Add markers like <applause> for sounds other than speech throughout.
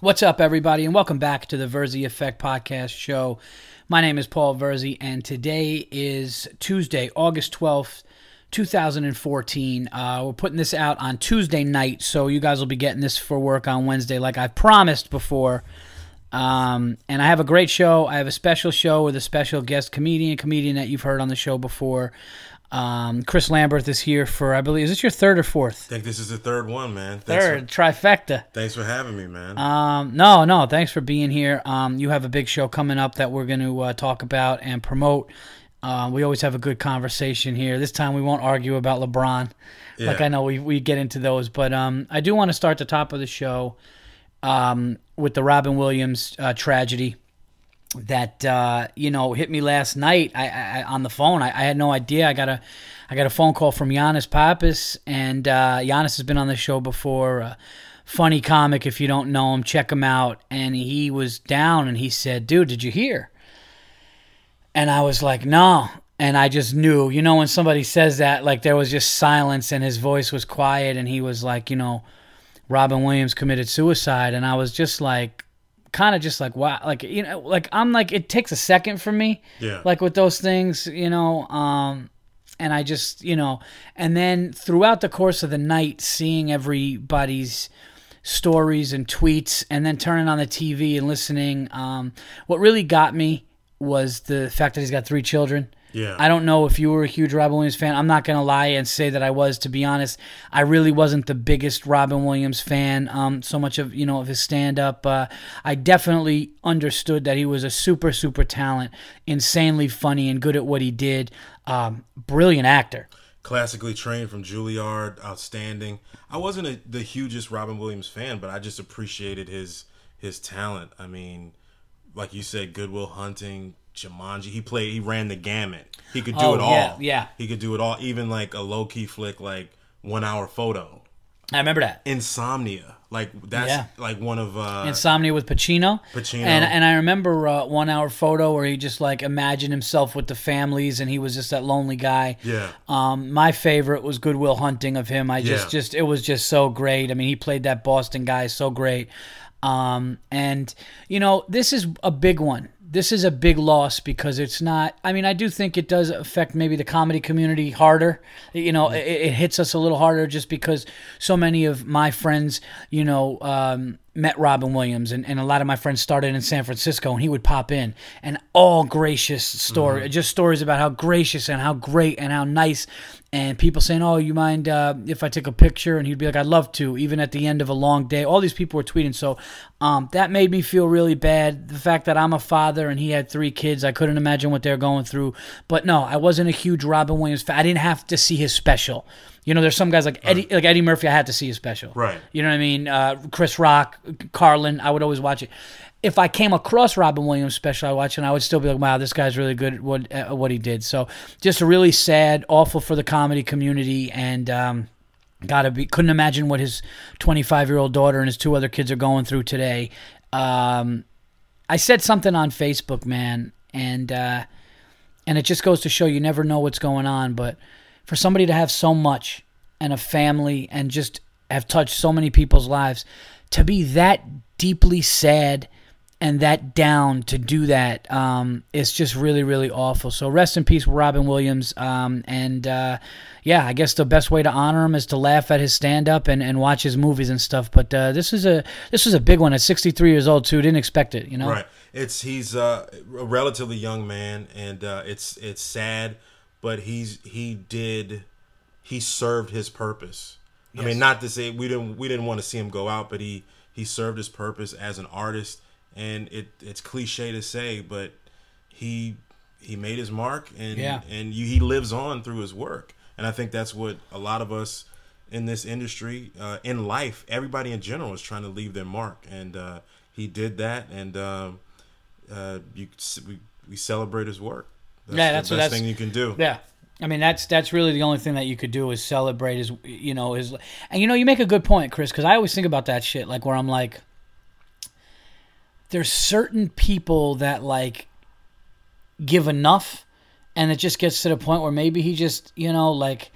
What's up, everybody, and welcome back to the Verzi Effect Podcast Show. My name is Paul Verzi, and today is Tuesday, August 12th, 2014. Uh, we're putting this out on Tuesday night, so you guys will be getting this for work on Wednesday, like I promised before. Um, and I have a great show. I have a special show with a special guest comedian, comedian that you've heard on the show before. Um, Chris Lamberth is here for, I believe, is this your third or fourth? I think this is the third one, man. Thanks Third, trifecta. For, thanks for having me, man. Um, no, no, thanks for being here. Um, you have a big show coming up that we're going to uh, talk about and promote. Uh, we always have a good conversation here. This time we won't argue about LeBron. Like I know we, we get into those, but um, I do want to start the top of the show um, with the Robin Williams uh, tragedy that uh, you know hit me last night. I, I on the phone. I, I had no idea. I got a I got a phone call from Giannis Pappas, and uh, Giannis has been on the show before. Uh, funny comic. If you don't know him, check him out. And he was down, and he said, "Dude, did you hear?" And I was like, "No." And I just knew, you know, when somebody says that, like there was just silence, and his voice was quiet, and he was like, you know, Robin Williams committed suicide, and I was just like, kind of just like wow like you know like i'm like it takes a second for me Yeah. like with those things you know um and i just you know and then throughout the course of the night seeing everybody's stories and tweets and then turning on the tv and listening um what really got me was the fact that he's got three children Yeah. I don't know if you were a huge Robin Williams fan. I'm not gonna lie and say that I was. To be honest, I really wasn't the biggest Robin Williams fan. Um, so much of you know of his stand up. Uh, I definitely understood that he was a super super talent, insanely funny and good at what he did. Um, brilliant actor. Classically trained from Juilliard, outstanding. I wasn't a, the hugest Robin Williams fan, but I just appreciated his his talent. I mean, like you said, Good Will Hunting, Jumanji. He played. He ran the gamut. He could do Oh, it all. yeah, yeah. He could do it all. Even like a low key flick, like One Hour Photo, I remember that. Insomnia. Like that's Yeah. like one of uh, Insomnia with Pacino. Pacino. And and I remember uh, one hour photo where he just like imagined himself with the families and he was just that lonely guy. Yeah. Um, my favorite was Good Will Hunting of him. I just Yeah. just it was just so great. I mean, he played that Boston guy so great. Um, and you know, this is a big one. This is a big loss because it's not. I mean, I do think it does affect maybe the comedy community harder. You know, it, it hits us a little harder just because so many of my friends, you know, um, met Robin Williams, and, and a lot of my friends started in San Francisco, and he would pop in, and all gracious story, just stories about how gracious and how great and how nice, and people saying, "Oh, you mind uh, if I take a picture?" And he'd be like, "I'd love to," even at the end of a long day. All these people were tweeting, so um, that made me feel really bad. The fact that I'm a father and he had three kids, I couldn't imagine what they're going through. But no, I wasn't a huge Robin Williams fan. I didn't have to see his special. You know, there's some guys like Eddie, like Eddie Murphy. I had to see his special. Right. You know what I mean? Uh, Chris Rock, Carlin. I would always watch it. If I came across Robin Williams special, I watch it, and I would still be like, "Wow, this guy's really good at what uh, what he did." So, just really sad, awful for the comedy community, and um, gotta be couldn't imagine what his 25 year old daughter and his two other kids are going through today. Um, I said something on Facebook, man, and uh, and it just goes to show you never know what's going on. But for somebody to have so much and a family and just have touched so many people's lives, to be that deeply sad and that down to do that, um, it's just really, really awful. So rest in peace, Robin Williams. Um, and uh, yeah, I guess the best way to honor him is to laugh at his stand up and, and watch his movies and stuff. But uh, this is a this was a big one at 63 years old too. Didn't expect it, you know. Right. It's he's uh, a relatively young man, and uh, it's it's sad, but he's he did he served his purpose. I mean, not to say we didn't we didn't want to see him go out, but he he served his purpose as an artist, and it it's cliche to say, but he he made his mark, and Yeah. and you, he lives on through his work, and I think that's what a lot of us in this industry, uh, in life, everybody in general is trying to leave their mark, and uh, he did that, and um, uh, you we, we celebrate his work. That's Yeah, the best that's- thing you can do. Yeah. I mean that's that's really the only thing that you could do is celebrate his you know his and you know you make a good point Chris because I always think about that shit like where I'm like there's certain people that like give enough and it just gets to the point where maybe he just you know like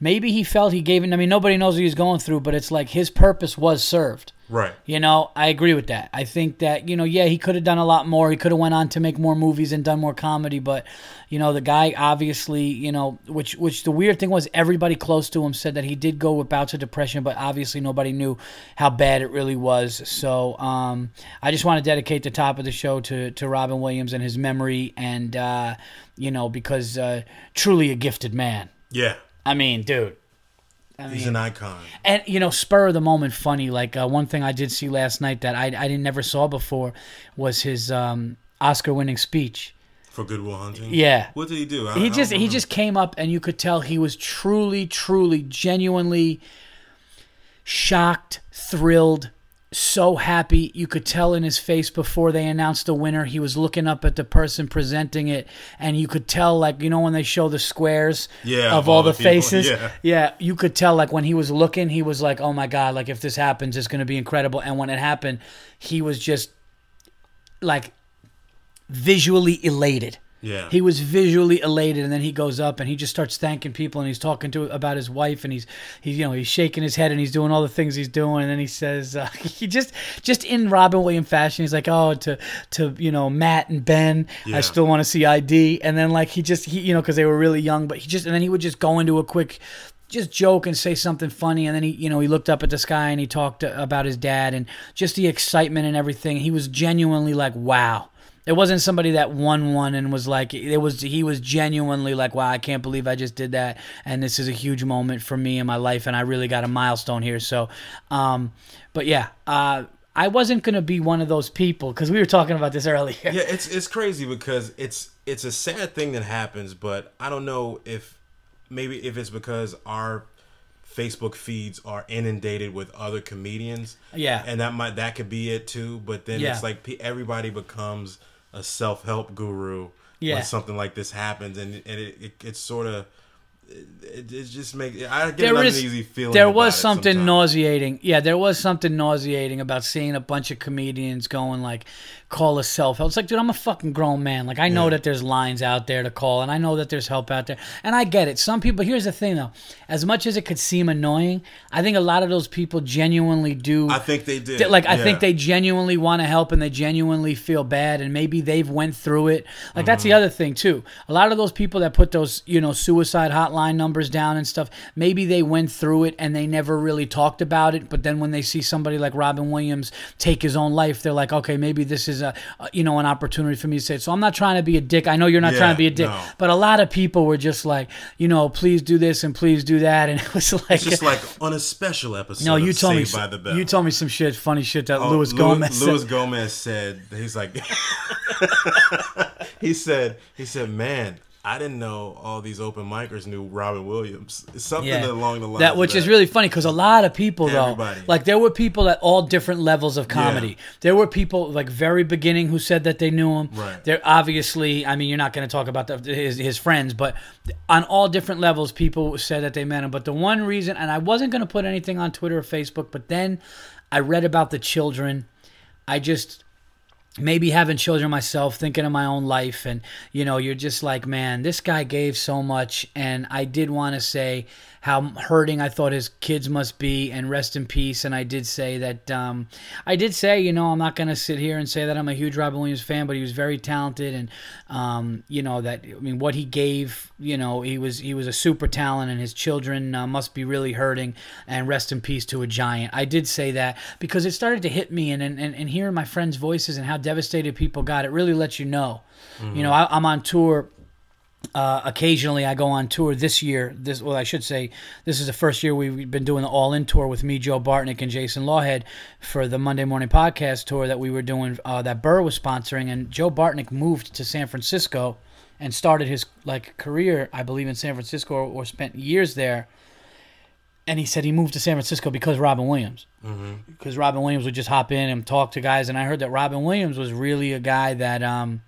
maybe he felt he gave it I mean nobody knows what he's going through but it's like his purpose was served Right. You know, I agree with that. I think that you know, yeah, he could have done a lot more. He could have went on to make more movies and done more comedy, but you know, the guy obviously, you know, which which the weird thing was, everybody close to him said that he did go with bouts of depression, but obviously nobody knew how bad it really was. So, um, I just want to dedicate the top of the show to to Robin Williams and his memory, and uh, you know, because uh, truly a gifted man. Yeah. I mean, dude. I He's mean, an icon. and you know, spur of the moment, funny. Like uh, one thing I did see last night that I I didn't never saw before was his um, Oscar-winning speech. For *Good Good Will Hunting. Yeah, What did he do? I- he just he just came up, and you could tell he was truly, truly, genuinely shocked, thrilled, so happy. You could tell in his face before they announced the winner. He was looking up at the person presenting it, and you could tell, like you know, when they show the squares Yeah, of all the, people, faces. yeah. you could tell, like when he was looking, he was like, "Oh my god! Like if this happens, it's going to be incredible." And when it happened, he was just like visually elated. Yeah. He was visually elated, and then he goes up and he just starts thanking people, and he's talking to about his wife, and he's he's you know he's shaking his head and he's doing all the things he's doing, and then he says uh, <laughs> he just just in Robin Williams fashion, he's like, oh to to you know Matt and Ben, Yeah. I still want to see ID, and then like he just he you know because they were really young, but he just and then he would just go into a quick just joke and say something funny and then he you know he looked up at the sky and he talked about his dad and just the excitement and everything he was genuinely like wow it wasn't somebody that won one and was like it was he was genuinely like wow I can't believe I just did that and this is a huge moment for me in my life and I really got a milestone here so um but yeah uh I wasn't gonna be one of those people because we were talking about this earlier. <laughs> yeah, it's it's crazy because it's it's a sad thing that happens, but I don't know if maybe if it's because our Facebook feeds are inundated with other comedians. Yeah. and that might that could be it too. But then Yeah. it's like everybody becomes a self help guru Yeah. when something like this happens, and and it, it it's sort of. It, it just makes I get There an is- uneasy feeling. There was something sometimes. nauseating. Yeah, there was something nauseating about seeing a bunch of comedians going like, "Call a self help." It's like, dude, I'm a fucking grown man. Like, I know Yeah. that there's lines out there to call, and I know that there's help out there, and I get it. Some people. Here's the thing, though. As much as it could seem annoying, I think a lot of those people genuinely do. I think they did. Like I think they genuinely want to help and they genuinely feel bad and maybe they've went through it. Like that's Mm-hmm. the other thing too. A lot of those people that put those, you know, suicide hotline numbers down and stuff, maybe they went through it and they never really talked about it, but then when they see somebody like Robin Williams take his own life, they're like, "Okay, maybe this is a, a you know, an opportunity for me to say it." So I'm not trying to be a dick. I know you're not Yeah, trying to be a dick, no. but a lot of people were just like, you know, please do this and please do that and <laughs> it was like It's just like on a special episode. no, you told me by the Bell. you told me some shit, funny shit that Oh, Louis Gomez Louis said. Gomez said he's like <laughs> he said he said man I didn't know all these open micers knew Robin Williams something Yeah. along the line. that of which is really funny because a lot of people though like there were people at all different levels of comedy Yeah. there were people like very beginning who said that they knew him Right. They're obviously i mean you're not going to talk about the, his, his friends but on all different levels people said that they met him but the one reason and i wasn't going to put anything on twitter or facebook but then i read about the children i just maybe having children myself thinking of my own life and you know you're just like man this guy gave so much and i did want to say how hurting i thought his kids must be and rest in peace. And i did say that um, i did say you know i'm not going to sit here and say that i'm a huge robin williams fan but he was very talented. And um, you know that i mean what he gave you know he was he was a super talent and his children uh, must be really hurting. And rest in peace to a giant. I did say that because it started to hit me and and, and, hearing my friends voices and how devastated people got it really lets you know. You know I, i'm on tour uh, occasionally I go on tour this year. This well, I should say this is the first year we've been doing the All In tour with me, Joe Bartnick, and Jason Lawhead for the Monday Morning Podcast tour that we were doing uh, that Burr was sponsoring. And Joe Bartnick moved to San Francisco and started his like career, I believe, in San Francisco or, or spent years there. And he said he moved to San Francisco because Robin Williams, because Robin Williams would just hop in and talk to guys. And I heard that Robin Williams was really a guy that. Um,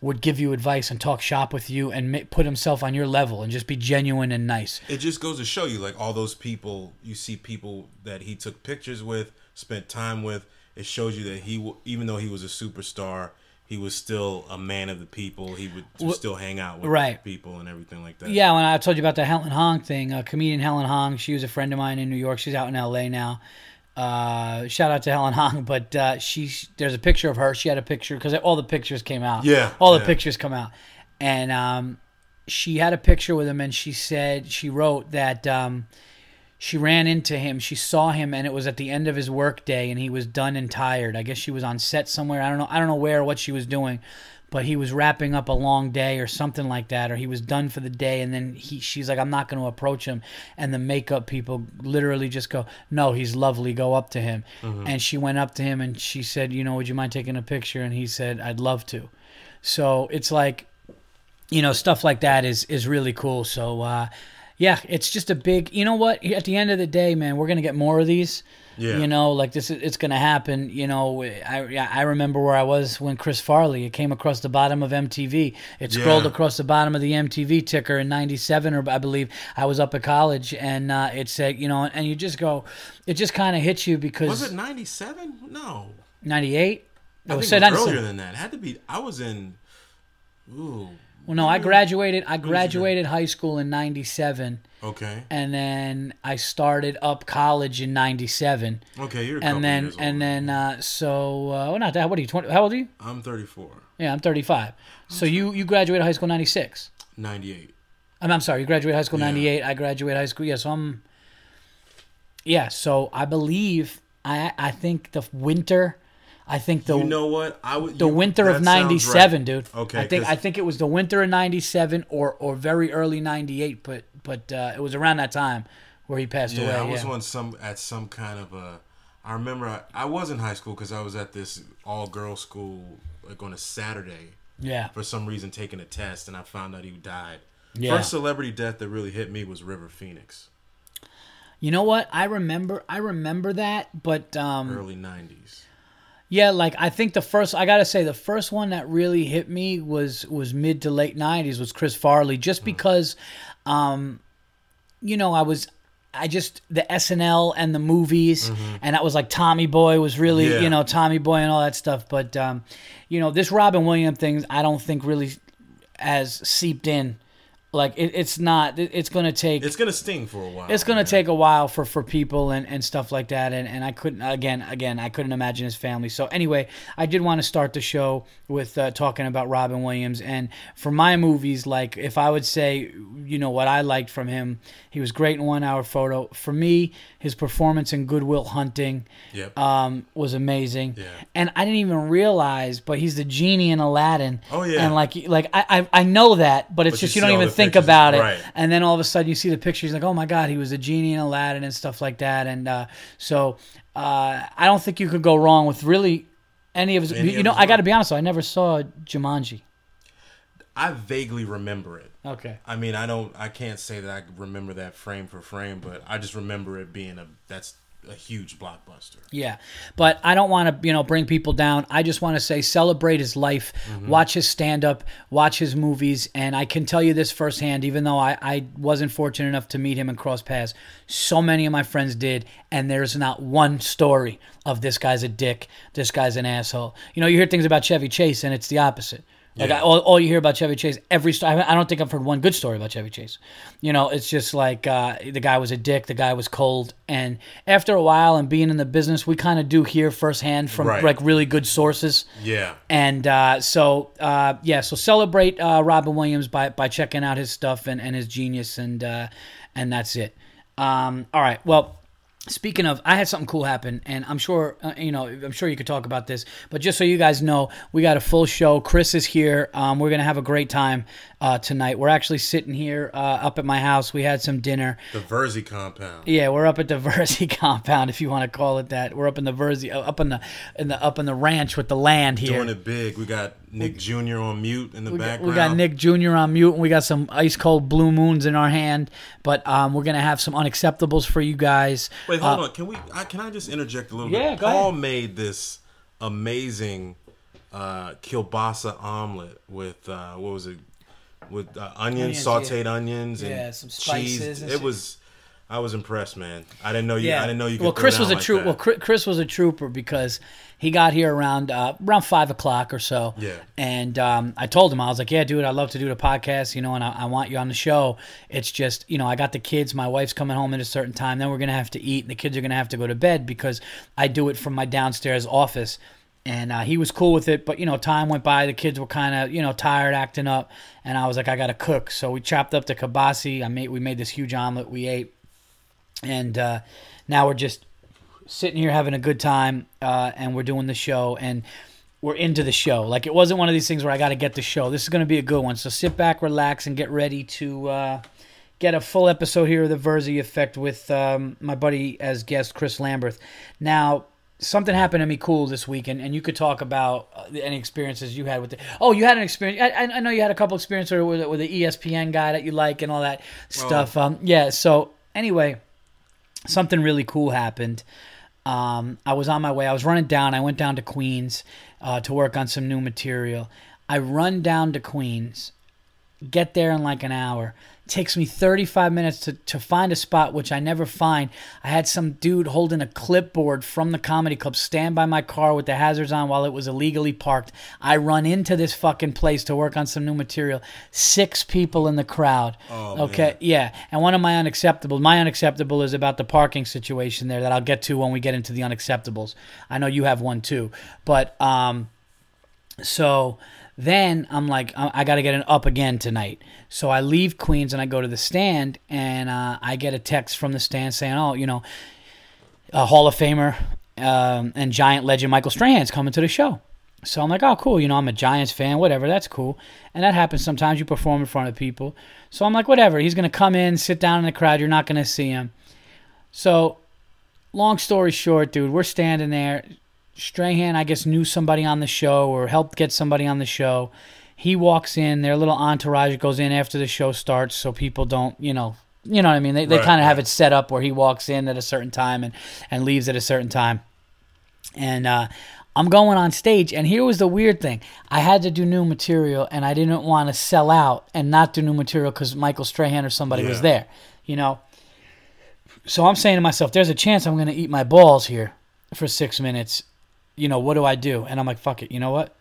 would give you advice and talk shop with you and ma- put himself on your level and just be genuine and nice. it just goes to show you like all those people you see people that he took pictures with spent time with it shows you that he w- even though he was a superstar he was still a man of the people he would still hang out with right. people and everything like that Yeah, when I told you about the Helen Hong thing, uh, comedian Helen Hong, she was a friend of mine in New York. She's out in L.A. now. Uh, shout out to Helen <laughs> Hong, but uh, she there's a picture of her. She had a picture because all the pictures came out. Yeah, all the yeah. pictures come out, and um, she had a picture with him, and she said she wrote that um, she ran into him. She saw him, and it was at the end of his work day, and he was done and tired. I guess she was on set somewhere. I don't know. I don't know where or what she was doing, but he was wrapping up a long day or something like that, or he was done for the day. And then he, she's like, "I'm not going to approach him." And the makeup people literally just go, "No, he's lovely. Go up to him." And she went up to him, and she said, "You know, would you mind taking a picture?" And he said, "I'd love to." So it's like you know stuff like that is is really cool so uh yeah it's just a big you know what at the end of the day man we're gonna get more of these Yeah. you know like this it's gonna happen you know i i remember where i was when chris farley it came across the bottom of mtv it scrolled Yeah. across the bottom of the mtv ticker in 97 or i believe i was up at college and uh it said you know and you just go it just kind of hits you because Was it '97? No, 98 I think it was earlier than that. It had to be. I was in. Ooh. Well no i graduated i graduated high school in 97 Okay. and then I started up college in '97, Okay, you're. A and then and then uh, so uh, well, not that. What are you? 20, how old are you? I'm 34. Yeah, I'm 35. So you you graduated high school '96. 98. I'm, I'm sorry, you graduated high school Yeah. '98. I graduated high school. Yeah, so I'm. Yeah, so I believe I I think the winter, I think the you know what? I would. the you- winter of '97, right. dude. Okay. I think 'cause- I think it was the winter of '97 or or very early '98, but but uh, it was around that time where he passed away. Yeah, away. I was yeah. on some at some kind of a. I remember I, I was in high school because I was at this all girls school like on a Saturday yeah. for some reason taking a test and I found out he died. Yeah. First celebrity death that really hit me was River Phoenix, You know what? I remember I remember that, but um early '90s. Yeah, like I think the first I got to say the first one that really hit me was was mid to late 90s was Chris Farley just Hmm. because um you know, I was I just the SNL and the movies and that was like Tommy Boy was really, Mm-hmm. Yeah. you know, Tommy Boy and all that stuff, but um you know, this Robin Williams thing I don't think really has seeped in. Like it, it's not it, it's going to take It's gonna sting for a while. it's going to man. take a while for for people and and stuff like that and and I couldn't again again I couldn't imagine his family so anyway I did want to start the show with uh, talking about Robin Williams and for my movies like if I would say you know what I liked from him he was great in one hour photo for me his performance in Good Will Hunting Yep. um, was amazing. Yeah. And I didn't even realize, but he's the genie in Aladdin. Oh, yeah. And like, like I, I, I know that, but it's But just you you don't even the think pictures, about it. right. And then all of a sudden you see the pictures, like, oh my God, he was a genie in Aladdin and stuff like that. And uh, so uh, I don't think you could go wrong with really any of his. Any you of know, his I got to be honest. Though, I never saw Jumanji. I vaguely remember it. Okay. I mean, I don't. I can't say that I remember that frame for frame, but I just remember it being a. That's a huge blockbuster. Yeah, but I don't want to, you know, bring people down. I just want to say celebrate his life, mm-hmm. watch his stand up, watch his movies, and I can tell you this firsthand. Even though I, I wasn't fortunate enough to meet him and cross paths, so many of my friends did, and there's not one story of this guy's a dick, this guy's an asshole. You know, you hear things about Chevy Chase, and it's the opposite. Like Yeah. I, all, all you hear about Chevy Chase, every sto- I don't think I've heard one good story about Chevy Chase. You know, it's just like uh, the guy was a dick, the guy was cold, and after a while and being in the business, we kind of do hear firsthand from Right. like really good sources. Yeah. And uh, so, uh, yeah, so celebrate uh, Robin Williams by, by checking out his stuff and, and his genius, and uh, and that's it. Um, all right, well. Speaking of, I had something cool happen, and I'm sure uh, you know. I'm sure you could talk about this, but just so you guys know, we got a full show. Chris is here. Um, we're gonna have a great time uh, tonight. We're actually sitting here uh, up at my house. We had some dinner. The Verzi compound. Yeah, we're up at the <laughs> Verzi compound, if you want to call it that. We're up in the Verzi, uh, up in the in the up in the ranch with the land here. Doing it big. We got Nick Jr. on mute in the We got, background. we got Nick Jr. on mute, and we got some ice cold blue moons in our hand. But um, we're gonna have some unacceptables for you guys. Wait, hold on. Can we? I, can I just interject a little Uh, Yeah, bit? Paul ahead. made this amazing uh, kielbasa omelet with uh, what was it? With uh, onions, Onions, sautéed yeah. onions, and Yeah, some cheese. and it was. I was impressed, man. I didn't know you. Yeah. I didn't know you. Could well, Chris was a like troop. Well, Chris, Chris was a trooper because he got here around uh, around five o'clock or so. Yeah. And um, I told him I was like, "Yeah, dude, I'd love to do the podcast, you know, and I, I want you on the show. It's just, you know, I got the kids. My wife's coming home at a certain time. Then we're gonna have to eat, and the kids are gonna have to go to bed because I do it from my downstairs office." And uh, he was cool with it, but you know, time went by. The kids were kind of, you know, tired, acting up, and I was like, I gotta cook. So we chopped up the kibasi. I made, we made this huge omelet. We ate, and uh, now we're just sitting here having a good time uh, and we're doing the show and we're into the show like it wasn't one of these things where i got to get the show this is going to be a good one so sit back relax and get ready to uh, get a full episode here of the verzi effect with um, my buddy as guest chris Lamberth. now something happened to me cool this week, and and you could talk about uh, any experiences you had with it oh you had an experience i, I know you had a couple experiences with, with the espn guy that you like and all that stuff um, yeah so anyway something really cool happened. Um, I was on my way. I was running down. I went down to Queens uh, to work on some new material. I run down to Queens, get there in like an hour. Takes me 35 minutes to, to find a spot, which I never find. I had some dude holding a clipboard from the comedy club stand by my car with the hazards on while it was illegally parked. I run into this fucking place to work on some new material. Six people in the crowd. Oh, okay, man. yeah. And one of my unacceptable, my unacceptable is about the parking situation there that I'll get to when we get into the unacceptables. I know you have one too, but um, so then I'm like, I, got to get an up again tonight. So I leave Queens and I go to the stand, and uh, I get a text from the stand saying, "Oh, you know, a Hall of Famer um, and Giant legend Michael Strahan's coming to the show." So I'm like, "Oh, cool. You know, I'm a Giants fan. Whatever. That's cool." And that happens sometimes. You perform in front of people. So I'm like, "Whatever. He's gonna come in, sit down in the crowd. You're not gonna see him." So, long story short, dude, we're standing there. Strahan, I guess, knew somebody on the show or helped get somebody on the show. He walks in, their little entourage goes in after the show starts so people don't, you know, you know what I mean? They, they Right, kind of have it set up where he walks in at a certain time and, and leaves at a certain time. And uh, I'm going on stage, and here was the weird thing. I had to do new material, and I didn't want to sell out and not do new material because Michael Strahan or somebody was there, you know? So I'm saying to myself, there's a chance I'm going to eat my balls here for six minutes. You know, what do I do? And I'm like, fuck it. You know what?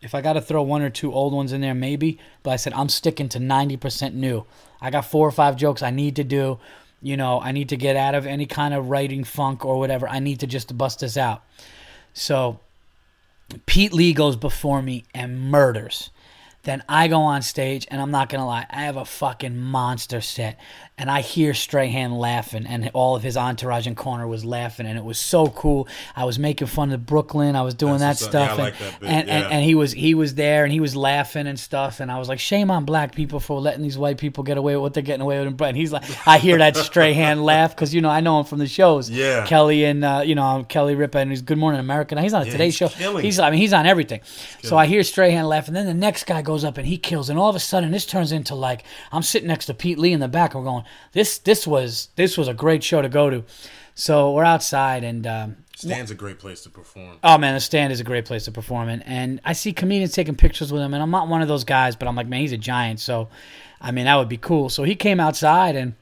If I got to throw one or two old ones in there, maybe. But I said, I'm sticking to 90% new. I got four or five jokes I need to do. You know, I need to get out of any kind of writing funk or whatever. I need to just bust this out. So Pete Lee goes before me and murders. Then I go on stage, and I'm not gonna lie, I have a fucking monster set, and I hear Strahan laughing, and all of his entourage and corner was laughing, and it was so cool. I was making fun of Brooklyn, I was doing That's that. Yeah, stuff, I and, like that bit, and, and yeah. and he was he was there, and he was laughing and stuff, and I was like, shame on black people for letting these white people get away with what they're getting away with, and he's like, I hear that Strahan <laughs> laugh because you know I know him from the shows, Yeah. Kelly and uh, you know Kelly Ripa, and he's Good Morning America. Now, he's on a Yeah, Today Show. He's. I mean he's on everything. So I hear Strahan laugh, and then the next guy goes up and he kills, and all of a sudden this turns into like I'm sitting next to Pete Lee in the back, and we're going, this this was this was a great show to go to. So we're outside, and um, Stand's a great place to perform. oh man, the stand is a great place to perform in, and I see comedians taking pictures with him, and I'm not one of those guys, but I'm like, man, he's a giant, so I mean that would be cool. So he came outside and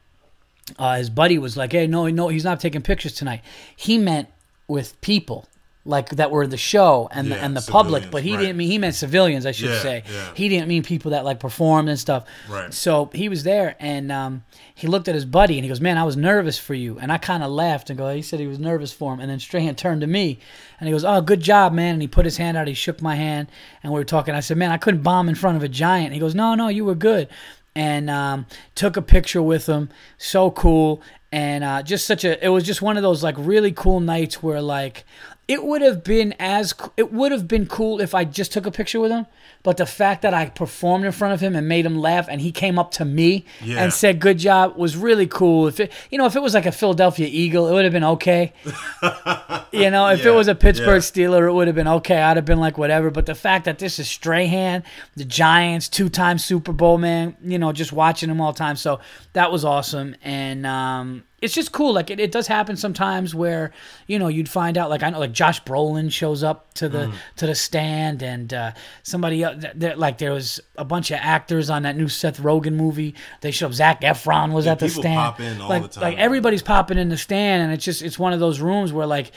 uh, his buddy was like, "Hey, no, no, he's not taking pictures tonight." He meant with people like that were the show and the, and the public, but he right. didn't mean he meant civilians, I should Yeah, say. yeah. He didn't mean people that like performed and stuff. Right. So he was there and um, he looked at his buddy and he goes, "Man, I was nervous for you." And I kind of laughed and go, "He said he was nervous for him." And then Strahan turned to me and he goes, "Oh, good job, man." And he put his hand out. He shook my hand and we were talking. I said, "Man, I couldn't bomb in front of a giant." He goes, "No, no, you were good." And um, took a picture with him. So cool. And uh, just such a, it was just one of those like really cool nights where like it would have been as it would have been cool if I just took a picture with him, but the fact that I performed in front of him and made him laugh, and he came up to me Yeah. and said "good job" was really cool. If it, you know, if it was like a Philadelphia Eagle, it would have been okay. <laughs> you know, if it was a Pittsburgh yeah. Steeler, it would have been okay. I'd have been like whatever. But the fact that this is Strahan, the Giants, two-time Super Bowl man, you know, just watching him all the time, so that was awesome. And um, it's just cool. Like it, it does happen sometimes where you know you'd find out like I know like Josh Brolin shows up to the Mm. to the stand and uh, somebody else, th- th- like there was a bunch of actors on that new Seth Rogen movie. They showed up. Zac Efron was Yeah, at the stand. pop in all like the like everybody's popping in the stand and it's just it's one of those rooms where like.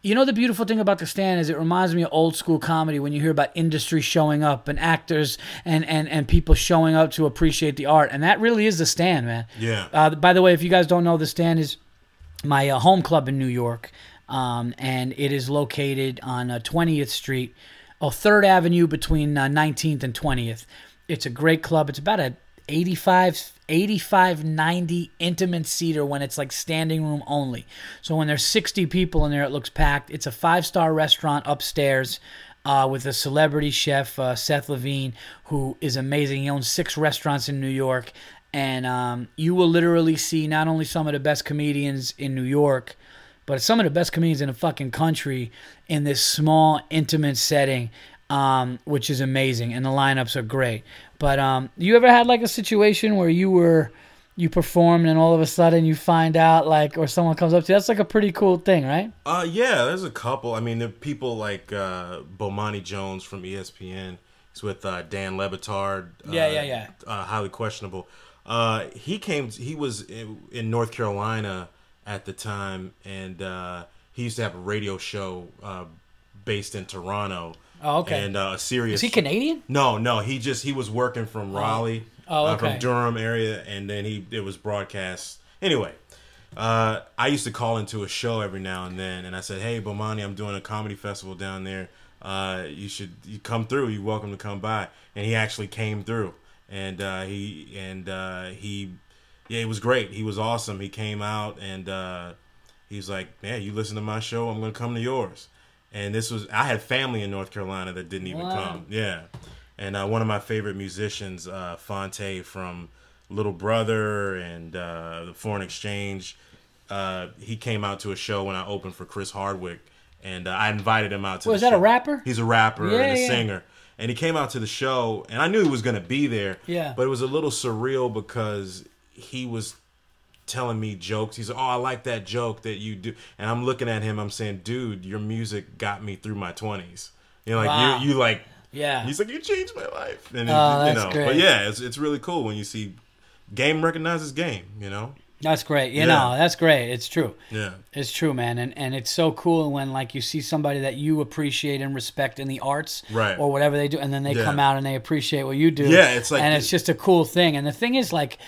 You know the beautiful thing about the stand is it reminds me of old school comedy when you hear about industry showing up and actors and, and, and people showing up to appreciate the art and that really is the stand man. Yeah. Uh, by the way, if you guys don't know, the stand is my uh, home club in New York, um, and it is located on uh, 20th Street, oh, 3rd Avenue between uh, 19th and 20th. It's a great club. It's about a 85, 85, 90 intimate seater when it's like standing room only. So when there's 60 people in there, it looks packed. It's a five star restaurant upstairs. Uh, with a celebrity chef, uh, Seth Levine, who is amazing. He owns six restaurants in New York, and um, you will literally see not only some of the best comedians in New York, but some of the best comedians in the fucking country in this small, intimate setting, um, which is amazing, and the lineups are great. But um, you ever had like a situation where you were you performed and all of a sudden you find out like or someone comes up to you that's like a pretty cool thing right Uh, yeah, there's a couple. I mean, there are people like uh, Bomani Jones from ESPN. He's with uh, Dan Le Batard. Uh, Yeah, yeah, yeah. Uh, highly questionable. Uh, he came. He was in, in North Carolina at the time, and uh, he used to have a radio show uh, based in Toronto. Oh, okay. And uh, a serious. is he canadian No, no. He just he was working from Raleigh, Oh, uh, okay. from Durham area, and then he it was broadcast. Anyway, uh, I used to call into a show every now and then, and I said, "Hey, Bomani, I'm doing a comedy festival down there. Uh, you should you come through. You're welcome to come by." And he actually came through, and uh, he and uh, he, yeah, it was great. He was awesome. He came out and uh, he was like, "Man, you listen to my show, I'm gonna come to yours." And this was I had family in North Carolina that didn't even Wow. come. Yeah, and uh, one of my favorite musicians, uh, Phonte from Little Brother and uh, the Foreign Exchange, uh, he came out to a show when I opened for Chris Hardwick, and uh, I invited him out to. Was that a rapper? He's a rapper Yeah, and a yeah. singer, and he came out to the show, and I knew he was going to be there. Yeah. but it was a little surreal because he was telling me jokes. He's like, "Oh, I like that joke that you do," and I'm looking at him. I'm saying, "Dude, your music got me through my 20s." You know, like Wow. you, you like. yeah He's like, "You changed my life," and Oh, you that's know. great. But yeah, it's it's really cool when you see game recognizes game. You know. that's great you Yeah. know that's great it's true Yeah. It's true, man, and and it's so cool when like you see somebody that you appreciate and respect in the arts, Right. or whatever they do, and then they Yeah. come out and they appreciate what you do. Yeah, it's like and it's just a cool thing. And the thing is, like,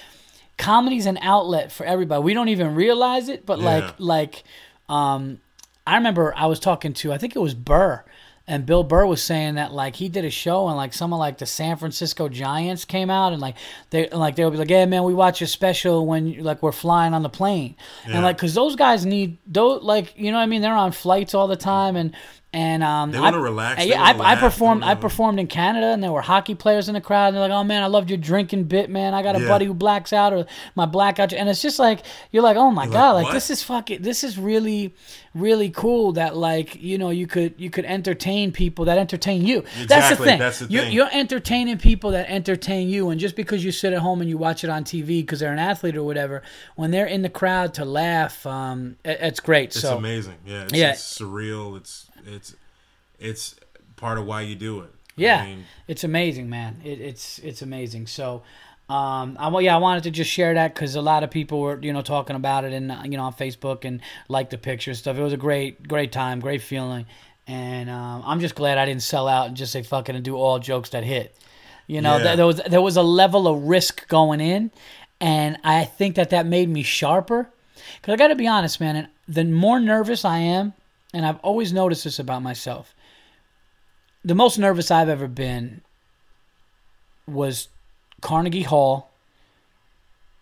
comedy's an outlet for everybody. We don't even realize it, but Yeah. like like, um, I remember I was talking to I think it was Burr. And Bill Burr was saying that like he did a show and like some of like the San Francisco Giants came out and like they like they would be like, "Yeah, man, we watch your special when like we're flying on the plane," Yeah. and like because those guys need those like you know what I mean they're on flights all the time and and um They I- wanna relax, Yeah, I, I performed I performed in Canada and there were hockey players in the crowd and they're like, "Oh man, I loved your drinking bit, man. I got a Yeah. buddy who blacks out or my blackout," and it's just like you're like, "Oh my You're god, like, like, this is fucking this is really really cool that like you know you could you could entertain people that entertain you. that's the thing. that's the you're, thing. you're entertaining people that entertain you, and just because you sit at home and you watch it on TV because they're an athlete or whatever, when they're in the crowd to laugh, um, it- it's great. It's so amazing. Yeah. It's, Yeah. it's surreal. It's it's it's part of why you do it. Yeah, I mean, it's amazing, man. It, it's it's amazing. So, um, I well, yeah, I wanted to just share that because a lot of people were you know talking about it and you know on Facebook and liked the picture and stuff. It was a great great time, great feeling, and um, I'm just glad I didn't sell out and just say fucking and do all jokes that hit. You know, Yeah. th- there was there was a level of risk going in, and I think that that made me sharper. Because I got to be honest, man. And the more nervous I am, and I've always noticed this about myself, the most nervous I've ever been was Carnegie Hall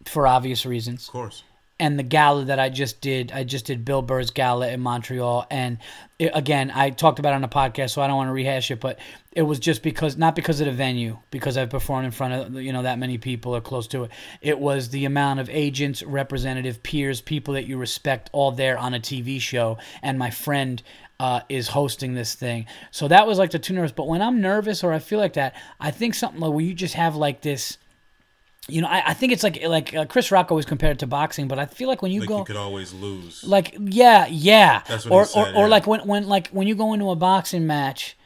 for obvious reasons of course. And the gala that I just did, I just did Bill Burr's gala in Montreal, and it, again, I talked about it on the podcast, so I don't want to rehash it, but it was just because, not because of the venue, because I've performed in front of you know that many people or close to it. It was the amount of agents, representative, peers, people that you respect, all there on a TV show, and my friend. Uh, is hosting this thing, so that was like the two nerves. But when I'm nervous or I feel like that, I think something like where you just have like this, you know, I, I think it's like like uh, Chris Rock always compared it to boxing, but I feel like when you Like go you could always lose. like yeah yeah That's what or said, or, or like when when like when you go into a boxing match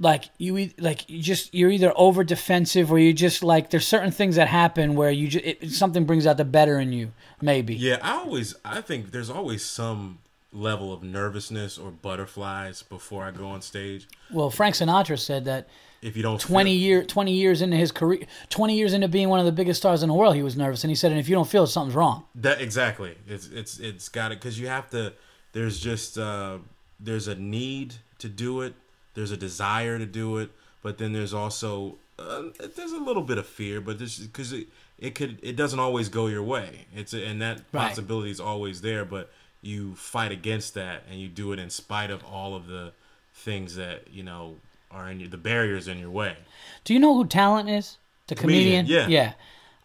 like you like you just you're either over defensive or you just like there's certain things that happen where you just it, something brings out the better in you maybe Yeah, I always I think there's always some level of nervousness or butterflies before I go on stage. well frank sinatra said that If you don't 20 feel, year 20 years into his career 20 years into being one of the biggest stars in the world he was nervous and he said and if you don't feel it something's wrong that exactly, it's it's it's got it because you have to. There's just uh, there's a need to do it. There's a desire to do it, but then there's also uh, there's a little bit of fear, but this because it it could it doesn't always go your way. It's and that Right. possibility is always there, but you fight against that and you do it in spite of all of the things that you know are in your, the barriers in your way. Do you know who Talent is? The comedian. Comedian, yeah. Yeah.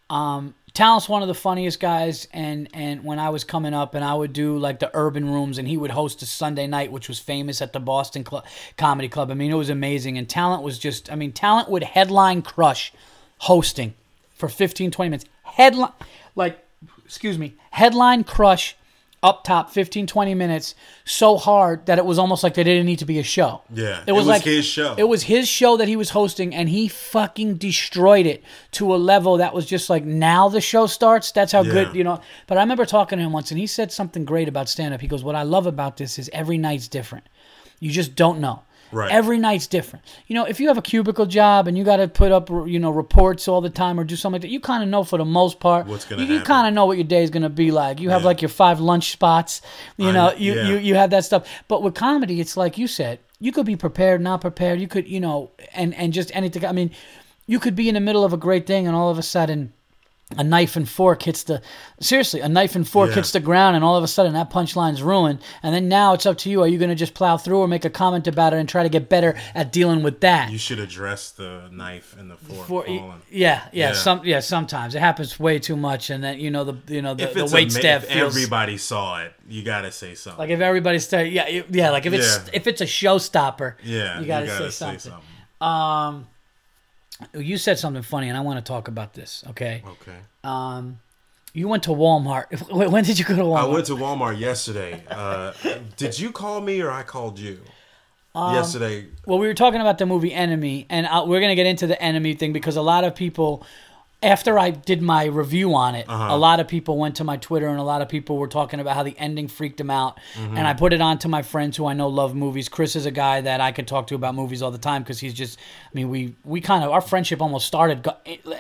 Um, Talent's one of the funniest guys, and and when I was coming up, and I would do like the urban rooms, and he would host a Sunday night, which was famous at the Boston Cl- Comedy Club. I mean, it was amazing, and Talent was just, I mean, Talent would headline crush hosting for 15, 20 minutes. Headline, like, excuse me, headline crush up top 15 20 minutes so hard that it was almost like they didn't need to be a show. Yeah, it was, it was like his show. it was his show that he was hosting and he fucking destroyed it to a level that was just like now the show starts? That's how Yeah. good you know? But i remember talking to him once and he said something great about stand up he goes what i love about this is every night's different. You just don't know Right. Every night's different. You know, if you have a cubicle job and you got to put up, you know, reports all the time or do something like that, you kind of know for the most part. What's gonna you, you kind of know what your day is going to be like. You have Yeah. like your five lunch spots. You know, you, yeah. you you have that stuff. But with comedy, it's like you said, you could be prepared, not prepared. You could, you know, and and just anything. I mean, you could be in the middle of a great thing, and all of a sudden, a knife and fork hits the seriously, a knife and fork Yeah. hits the ground, and all of a sudden that punchline's ruined. And then now it's up to you: are you going to just plow through or make a comment about it and try to get better at dealing with that? You should address the knife and the fork For- yeah, yeah, Yeah. some yeah. Sometimes it happens way too much, and then you know the you know the, If the wait staff if feels everybody saw it, you gotta say something. like if everybody yeah yeah like if it's Yeah. if it's a showstopper yeah, you gotta, say, something. something. Um, you said something funny, and I want to talk about this. Okay, Okay. um, you went to Walmart. <laughs> When did you go to Walmart? I went to Walmart yesterday. Uh, did you call me or I called you? Um, yesterday. Well, we were talking about the movie Enemy, and uh, we're gonna get into the Enemy thing because a lot of people, after I did my review on it, Uh-huh. a lot of people went to my Twitter, and a lot of people were talking about how the ending freaked them out. Mm-hmm. And I put it on to my friends who I know love movies. Chris is a guy that I could talk to about movies all the time because he's just, I mean, we we kind of our friendship almost started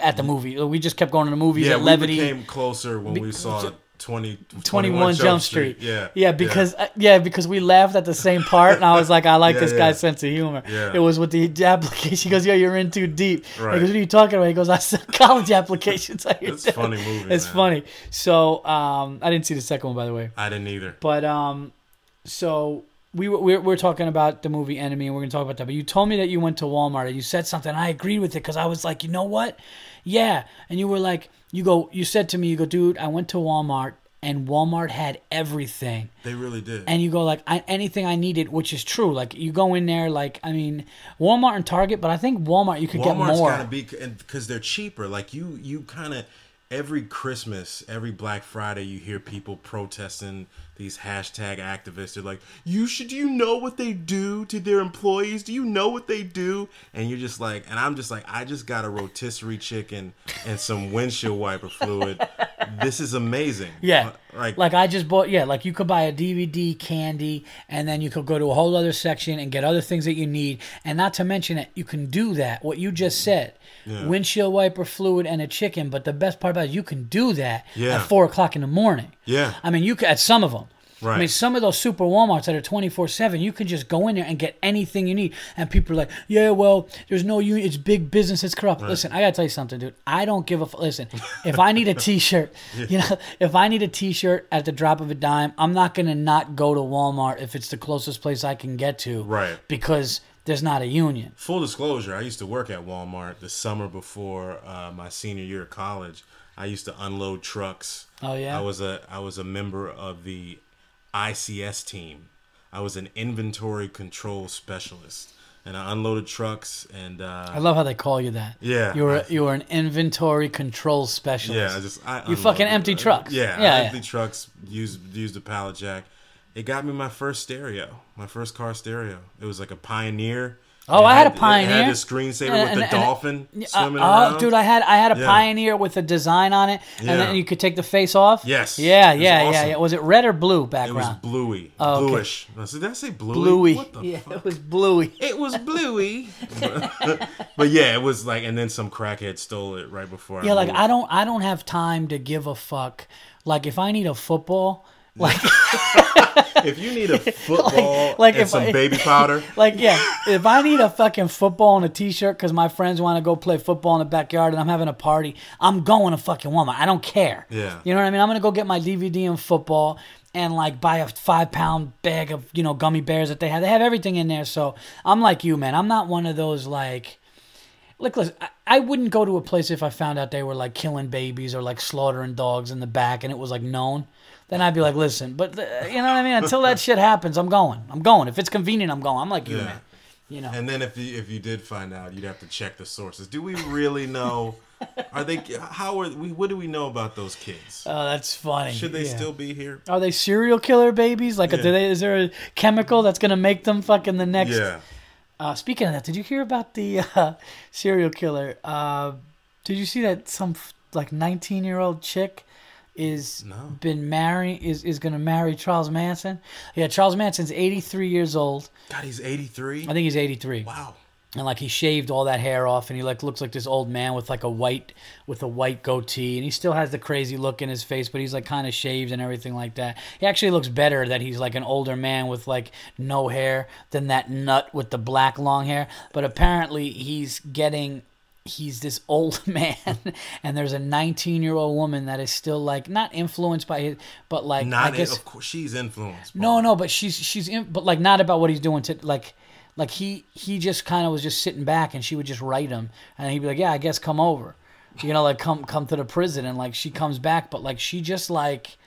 at the movie. We just kept going to the movies Yeah, at we levity. became closer when we saw 20, 21 Jump Street. Yeah. Yeah, because uh, yeah. because we laughed at the same part, and I was like, I like Yeah, this yeah. guy's sense of humor. Yeah. It was with the application. He goes, Yo, you're in too deep. Right. goes, What are you talking about? He goes, I said college applications. <laughs> It's funny movie, It's man. funny. So um, I didn't see the second one, by the way. I didn't either. But um, so we were we're, we're talking about the movie Enemy, and we're gonna talk about that. But you told me that you went to Walmart and you said something. And I agreed with it because I was like, you know what? Yeah. And you were like, you go, you said to me, you go, dude, I went to Walmart and Walmart had everything. They really did. And you go like I, anything I needed, which is true. Like you go in there, like I mean, Walmart and Target, but I think Walmart you could get Walmart's more. gotta be because they're cheaper. Like you, you kind of every Christmas, every Black Friday, you hear people protesting these hashtag activists. They're like, "You should. Do you know what they do to their employees? Do you know what they do?" And you're just like, and I'm just like, I just got a rotisserie chicken and some windshield wiper fluid. This is amazing. Yeah. Uh, like, Like I just bought yeah, like you could buy a DVD, candy, and then you could go to a whole other section and get other things that you need. And not to mention it, you can do that. What you just said. Windshield wiper fluid and a chicken, but the best part about it, you can do that Yeah. at four o'clock in the morning. Yeah. I mean you could at some of them. I mean, some of those super Walmarts that are 24 7, you can just go in there and get anything you need. And people are like, yeah, well, there's no union. It's big business. It's corrupt. Listen, I got to tell you something, dude. I don't give a f- Listen, <laughs> if I need a t shirt, you know, if I need a t shirt at the drop of a dime, I'm not going to not go to Walmart if it's the closest place I can get to. Right. Because there's not a union. Full disclosure, I used to work at Walmart the summer before uh, my senior year of college. I used to unload trucks. Oh, yeah? I was a I was a member of the ICS team. I was an inventory control specialist. and I unloaded trucks and uh, I love how they call you that. Yeah. You were you were an inventory control specialist. yeah, I just I You fucking empty uh, trucks. Yeah, Yeah, I yeah. empty trucks. Used used a pallet jack. It got me my first stereo, my first car stereo. It was like a Pioneer. Oh, It I had a It Pioneer. had a screensaver And- with and- the and- dolphin Uh, swimming oh, around. dude, I had I had a Yeah. Pioneer with a design on it, and Yeah. then you could take the face off. Yes. Yeah, It yeah, yeah, awesome. yeah. Was it red or blue background? it was bluey, Oh, okay. bluish. Did I say bluey? Bluey. What the Yeah, fuck? it was bluey. It was bluey. <laughs> but yeah, it was like, and then some crackhead stole it right before. Yeah, I like. I don't I don't have time to give a fuck. Like if I need a football, like <laughs> if you need a <laughs> football like and if some I- baby powder, <laughs> like yeah, if I need a fucking football and a t-shirt because my friends want to go play football in the backyard and I'm having a party, I'm going to fucking Walmart. I don't care. Yeah. You know what I mean? I'm gonna go get my DVD and football and like buy a five pound bag of you know gummy bears that they have. They have everything in there. So I'm like you, man. I'm not one of those like. Look, listen, I, I wouldn't go to a place if I found out they were like killing babies or like slaughtering dogs in the back and it was like known. Then I'd be like, listen, but uh, you know what I mean? Until that shit happens, I'm going. I'm going. If it's convenient, I'm going. I'm like you, Yeah. man. You know. and then if you if you did find out, you'd have to check the sources. Do we really know? Are they? How are we? What do we know about those kids? Oh, that's funny. Should they Yeah. still be here? Are they serial killer babies? Like, Yeah. do they, is there a chemical that's gonna make them fucking the next? Yeah. Uh, speaking of that, did you hear about the uh, serial killer? Uh, did you see that some like 19 year old chick is No. been marry is is gonna marry Charles Manson? Yeah, Charles Manson's 83 years old. God, he's eighty three. I think he's 83. Wow. and like he shaved all that hair off and he like looks like this old man with like a white with a white goatee and he still has the crazy look in his face but he's like kind of shaved and everything like that he actually looks better that he's like an older man with like no hair than that nut with the black long hair but apparently he's getting he's this old <laughs> man and there's a 19 year old woman that is still like not influenced by his but like Not i guess of course she's influenced. no, no, but she's she's in, but like not about what he's doing to like like he he just kind of was just sitting back and she would just write him and he'd be like, yeah, I guess come over, you know, like come come to the prison and like she comes back, but like she just like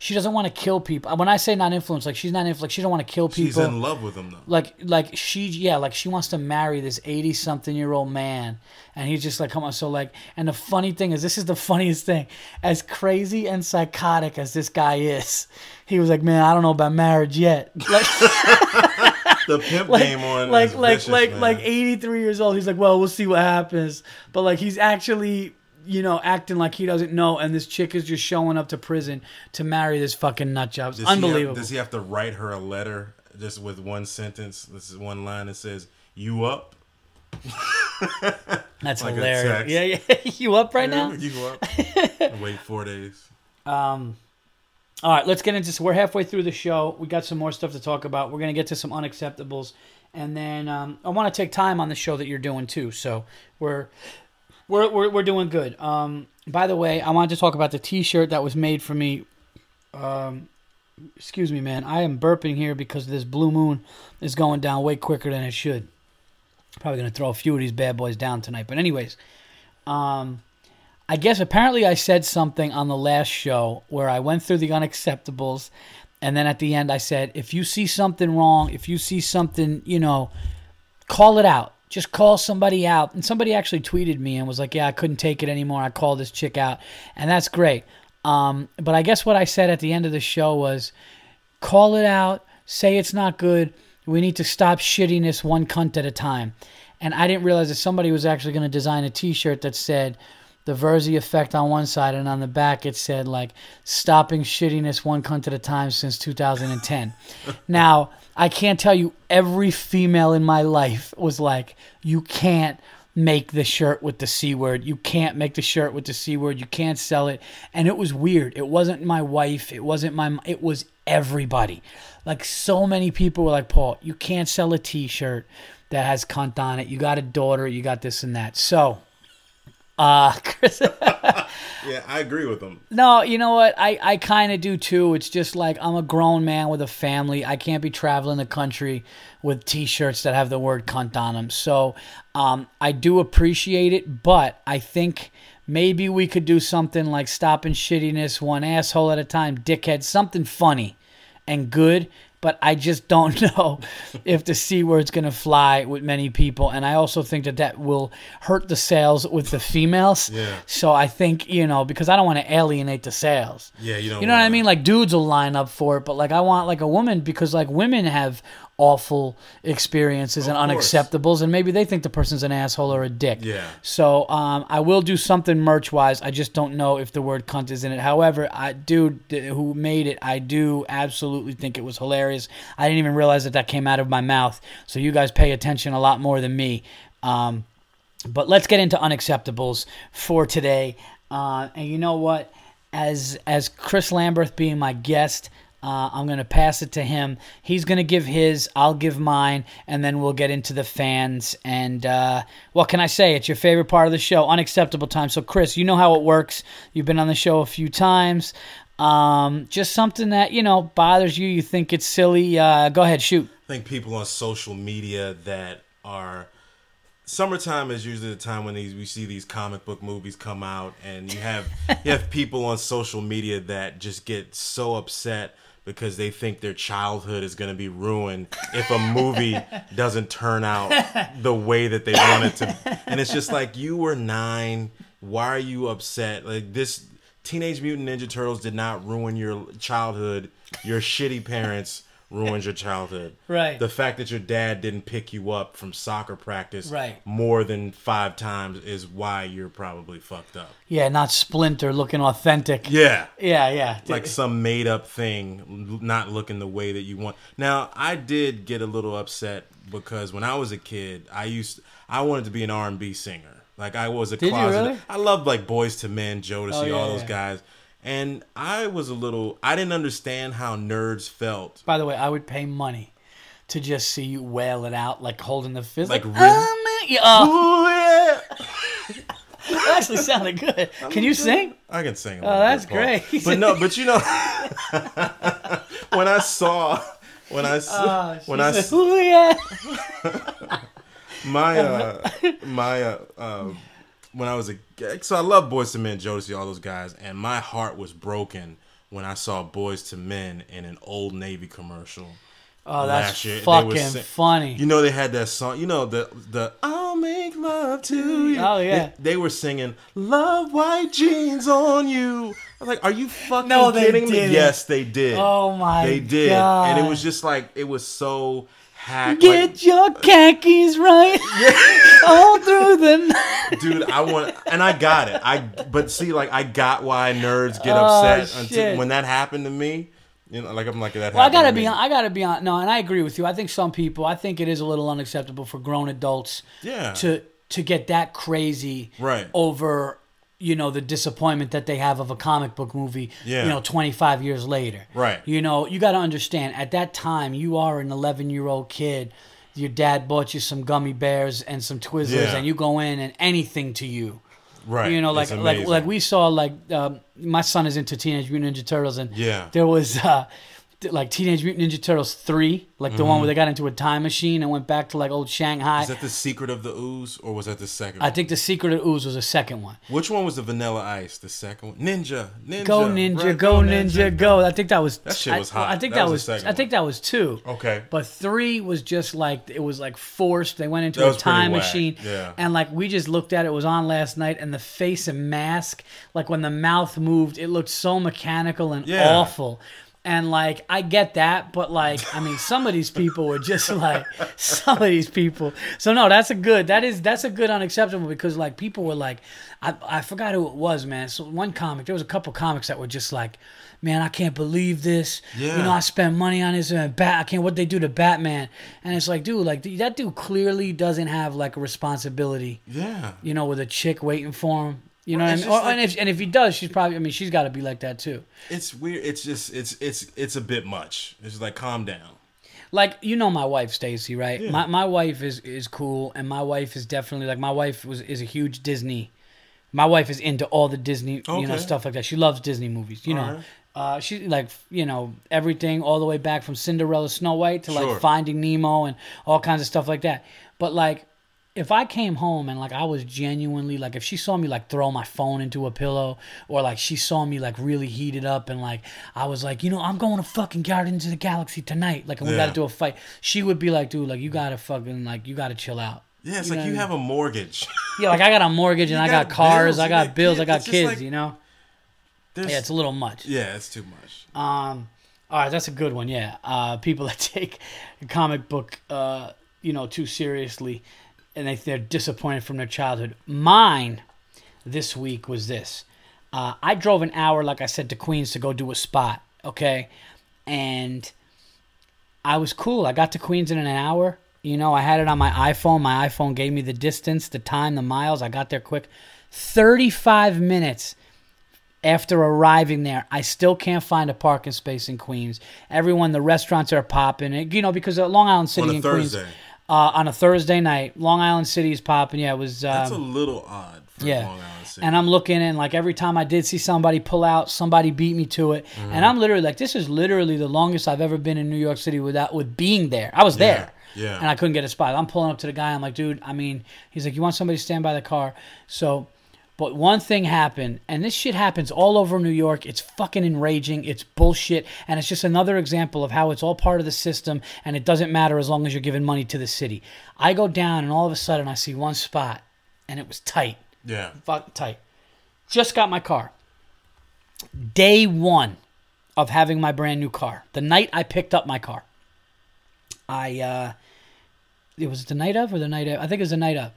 she doesn't want to kill people. When I say not influenced, like she's not influenced, like she don't want to kill people. She's in love with him though. like like she yeah like she wants to marry this 80 something year old man and he's just like come on so like and the funny thing is this is the <laughs> funniest thing as crazy and psychotic as this guy is he was like man i don't know about marriage yet <laughs> like The pimp <laughs> like game on like like vicious, like man. like 83 years old he's like well we'll see what happens but like he's actually you know acting like he doesn't know and this chick is just showing up to prison to marry this fucking nut job It's Does he have- unbelievable does he have to write her a letter just with one sentence? This is one line that says, "You up?" <laughs> that's like hilarious yeah yeah <laughs> you up right now You up? <laughs> Wait four days. Um, all right, let's get into. So we're halfway through the show. We got some more stuff to talk about. We're gonna get to some unacceptables, and then um, I want to take time on the show that you're doing too. So we're we're we're, we're doing good. Um, by the way, I wanted to talk about the T-shirt that was made for me. Um, excuse me, man. I am burping here because this blue moon is going down way quicker than it should. Probably gonna throw a few of these bad boys down tonight. But anyways, um. I guess apparently I said something on the last show where I went through the unacceptables and then at the end I said if you see something wrong, if you see something, you know, call it out. Just call somebody out. And somebody actually tweeted me and was like, "Yeah, I couldn't take it anymore. I called this chick out." And that's great. Um, but I guess what I said at the end of the show was call it out, say it's not good. We need to stop shitting this one cunt at a time. And I didn't realize that somebody was actually going to design a T-shirt that said the Virzi effect on one side, and on the back it said like stopping shittiness one cunt at a time since 2010. <laughs> now I can't tell you every female in my life was like, you can't make the shirt with the C word. You can't make the shirt with the C word. You can't sell it. And it was weird. It wasn't my wife. It wasn't my, it was everybody. Like so many people were like, Paul, you can't sell a t-shirt that has cunt on it. You got a daughter. You got this and that. So, uh, <laughs> Chris, <laughs> Yeah, I agree with him. no, you know what? I, I kind of do too. It's just like I'm a grown man with a family. I can't be traveling the country with T-shirts that have the word "cunt" on them. So um, I do appreciate it, but I think maybe we could do something like stopping shittiness one asshole at a time, dickhead, something funny and good, but I just don't <laughs> know if the c word's gonna fly with many people, and I also think that that will hurt the sales with the females. Yeah. So I think you know because I don't want to alienate the sales. Yeah, you don't You know what I mean? Like dudes will line up for it, but like I want like a woman because like women have awful experiences and course. unacceptables, and maybe they think the person's an asshole or a dick. Yeah. So um, I will do something merch wise. I just don't know if the word cunt is in it. However, I dude who made it, I do absolutely think it was hilarious. I didn't even realize that that came out of my mouth. So you guys pay attention a lot more than me. Um, but let's get into unacceptables for today. Uh, and you know what? As as Chris Lamberth being my guest, uh, I'm gonna pass it to him. He's gonna give his, I'll give mine, and then we'll get into the fans. And uh, what can I say? It's your favorite part of the show, unacceptable time. So Chris, you know how it works. You've been on the show a few times. Um, just something that you know bothers you. You think it's silly. Uh, go ahead, shoot. I think people on social media that are summertime is usually the time when these we see these comic book movies come out and you have <laughs> you have people on social media that just get so upset because they think their childhood is going to be ruined if a movie <laughs> doesn't turn out the way that they want it to. And it's just like you were 9 why are you upset? Like this Teenage Mutant Ninja Turtles did not ruin your childhood your shitty parents ruined your childhood <laughs> Right. the fact that your dad didn't pick you up from soccer practice Right. more than five times is why you're probably fucked up. Yeah, not Splinter looking authentic. Yeah. Yeah, yeah. Like some made up thing, not looking the way that you want. Now, I did get a little upset because when I was a kid, I used I wanted to be an R and B singer. Like I was a Did you closet. really? I loved like Boyz II Men, Jodeci, Oh, yeah, all those yeah. guys. And I was a little I didn't understand how nerds felt. By the way, I would pay money to just see you wail it out, like holding the fist. Like Like, really? oh, man. Yeah, oh, Ooh, yeah. <laughs> that actually sounded good. <laughs> Can you sing? I can sing. A Oh, that's bit, great. <laughs> But no, but you know, when I saw, when I saw, Oh, when I she s- said, "Ooh, yeah. my uh my uh, uh when I was a so I love Boyz II Men, Jodeci, all those guys, and my heart was broken when I saw Boyz II Men in an Old Navy commercial. Oh, that's year. Fucking sing- funny. You know they had that song. You know the the I'll make love to you. Oh, yeah. They, they were singing "Love White Jeans on You." I was like, "Are you fucking No, kidding me?" Yes, they did. Oh, my god. They did, God. and it was just like it was so Get like, your khakis right <laughs> <laughs> all through the night. dude, I want, and I got it. I but see, like I got why nerds get Oh, upset until when that happened to me. You know, like I'm like that. Well, I gotta to be on. I gotta be on. No, and I agree with you. I think some people. I think it is a little unacceptable for grown adults. Yeah. To to get that crazy. Right. Over, you know, the disappointment that they have of a comic book movie. Yeah. You know, twenty five years later. Right. You know, you got to understand. At that time, you are an eleven year old kid. Your dad bought you some gummy bears and some Twizzlers, Yeah. and you go in and anything to you. right. You know, like like like we saw like um, my son is into Teenage Mutant Ninja Turtles, and Yeah. there was uh, like Teenage Mutant Ninja Turtles three, like the one where mm-hmm. they got into a time machine and went back to like old Shanghai. Is that the secret of the ooze, or was that the second? I one? think the Secret of the Ooze was the second one. Which one was the Vanilla Ice? The second one, Ninja, Ninja, Go Ninja, right, go Ninja, go! I think that was That shit was I, hot. I think That that, was was. I think that was two. Okay. But three was just like it was like forced. They went into That a time machine, yeah. and like we just looked at it. it was on last night, and the face and mask, like when the mouth moved, it looked so mechanical and Yeah. awful. And like I get that, but like I mean, some of these people were just <laughs> like some of these people. So no, that's a good. That is that's a good unacceptable because like people were like, I I forgot who it was, man. So one comic, there was a couple comics that were just like, man, I can't believe this. Yeah. You know, I spent money on this and Bat. I can't what they do to Batman. And it's like, dude, like that dude clearly doesn't have like a responsibility. Yeah. You know, with a chick waiting for him. You know Well, what I mean? Or, like- and if and if he does, she's probably. I mean, she's got to be like that too. It's weird. It's just it's it's it's a bit much. It's like calm down. like you know my wife Stacy, right? Yeah. My my wife is is cool, and my wife is definitely like my wife was is a huge Disney. My wife is into all the Disney, you know, stuff like that. She loves Disney movies, you know. Alright. Uh, she like you know everything all the way back from Cinderella, Snow White to Sure. like Finding Nemo and all kinds of stuff like that. But like, if I came home and like I was genuinely like if she saw me like throw my phone into a pillow or like she saw me like really heated up and like I was like, you know, I'm going to fucking Guardians of the Galaxy tonight, like and we Yeah. got to do a fight. She would be like, dude, like you gotta fucking like you gotta chill out. Yeah, it's You like you I have a mortgage. <laughs> Yeah, like I got a mortgage and I got got cars, bills, I got got bills, I got kids, like- you know. Yeah, it's a little much. yeah, it's too much. Um, all right, that's a good one. Yeah, uh, people that <laughs> take comic book, uh, you know, too seriously, and they, they're disappointed from their childhood. Mine this week was this. Uh, I drove an hour, like I said, to Queens to go do a spot. Okay, and I was cool. I got to Queens in an hour. You know, I had it on my iPhone. My iPhone gave me the distance, the time, the miles. I got there quick. 35 minutes after arriving there, I still can't find a parking space in Queens. Everyone, the restaurants are popping. and, You know, because uh, Long Island City On a in Thursday. Queens uh, on a Thursday night, Long Island City is popping. Yeah, it was. Um, That's a little odd for yeah. Long Island City. And I'm looking and like every time I did see somebody pull out, somebody beat me to it. Mm-hmm. And I'm literally like, this is literally the longest I've ever been in New York City without with being there. I was there. yeah. And I couldn't get a spot. I'm pulling up to the guy. I'm like, dude, I mean, he's like, you want somebody to stand by the car? So, but one thing happened, and this shit happens all over New York. It's fucking enraging. It's bullshit. And it's just another example of how it's all part of the system and it doesn't matter as long as you're giving money to the city. I go down and all of a sudden I see one spot and it was tight yeah. fuck tight. Just got my car. Day one of having my brand new car. The night I picked up my car. I uh it was the night of or the night of I think it was the night of.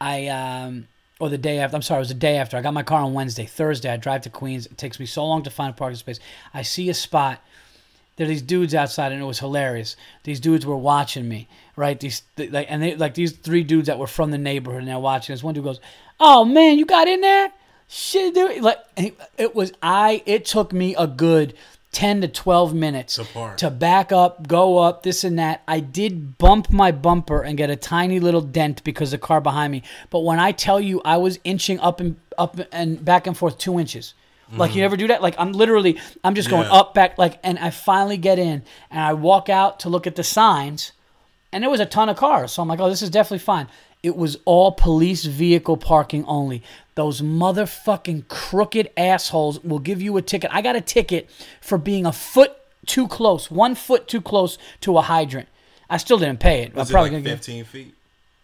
I um or the day after I'm sorry, it was the day after. I got my car on Wednesday. Thursday I drive to Queens. It takes me so long to find a parking space. I see a spot there are these dudes outside and it was hilarious these dudes were watching me right these th- like and they like these three dudes that were from the neighborhood and they're watching this one dude goes oh man you got in there shit dude like it was i it took me a good 10 to 12 minutes To to back up go up this and that i did bump my bumper and get a tiny little dent because the car behind me but when i tell you i was inching up and up and back and forth two inches like you never do that? Like I'm literally, I'm just going Mm-hmm. Yeah. up, back, like, and I finally get in, and I walk out to look at the signs, and there was a ton of cars. So I'm like, oh, this is definitely fine. It was all police vehicle parking only. Those motherfucking crooked assholes will give you a ticket. I got a ticket for being a foot too close, one foot too close to a hydrant. I still didn't pay it. Was I'm it probably like gonna get 15 feet?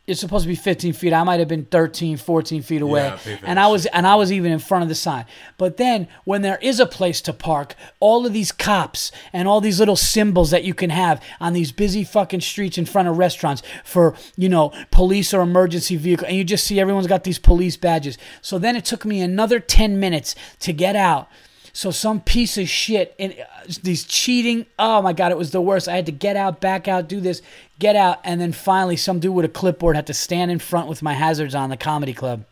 It's supposed to be 15 feet. I might have been 13, 14 feet away, for and I was and I was even in front of the sign. But then, when there is a place to park, all of these cops and all these little symbols that you can have on these busy fucking streets in front of restaurants for you know police or emergency vehicle, and you just see everyone's got these police badges. So then it took me another 10 minutes to get out. So some piece of shit and uh, these cheating. Oh my god, it was the worst. I had to get out, back out, do this, get out, and then finally some dude with a clipboard had to stand in front with my hazards on the comedy club.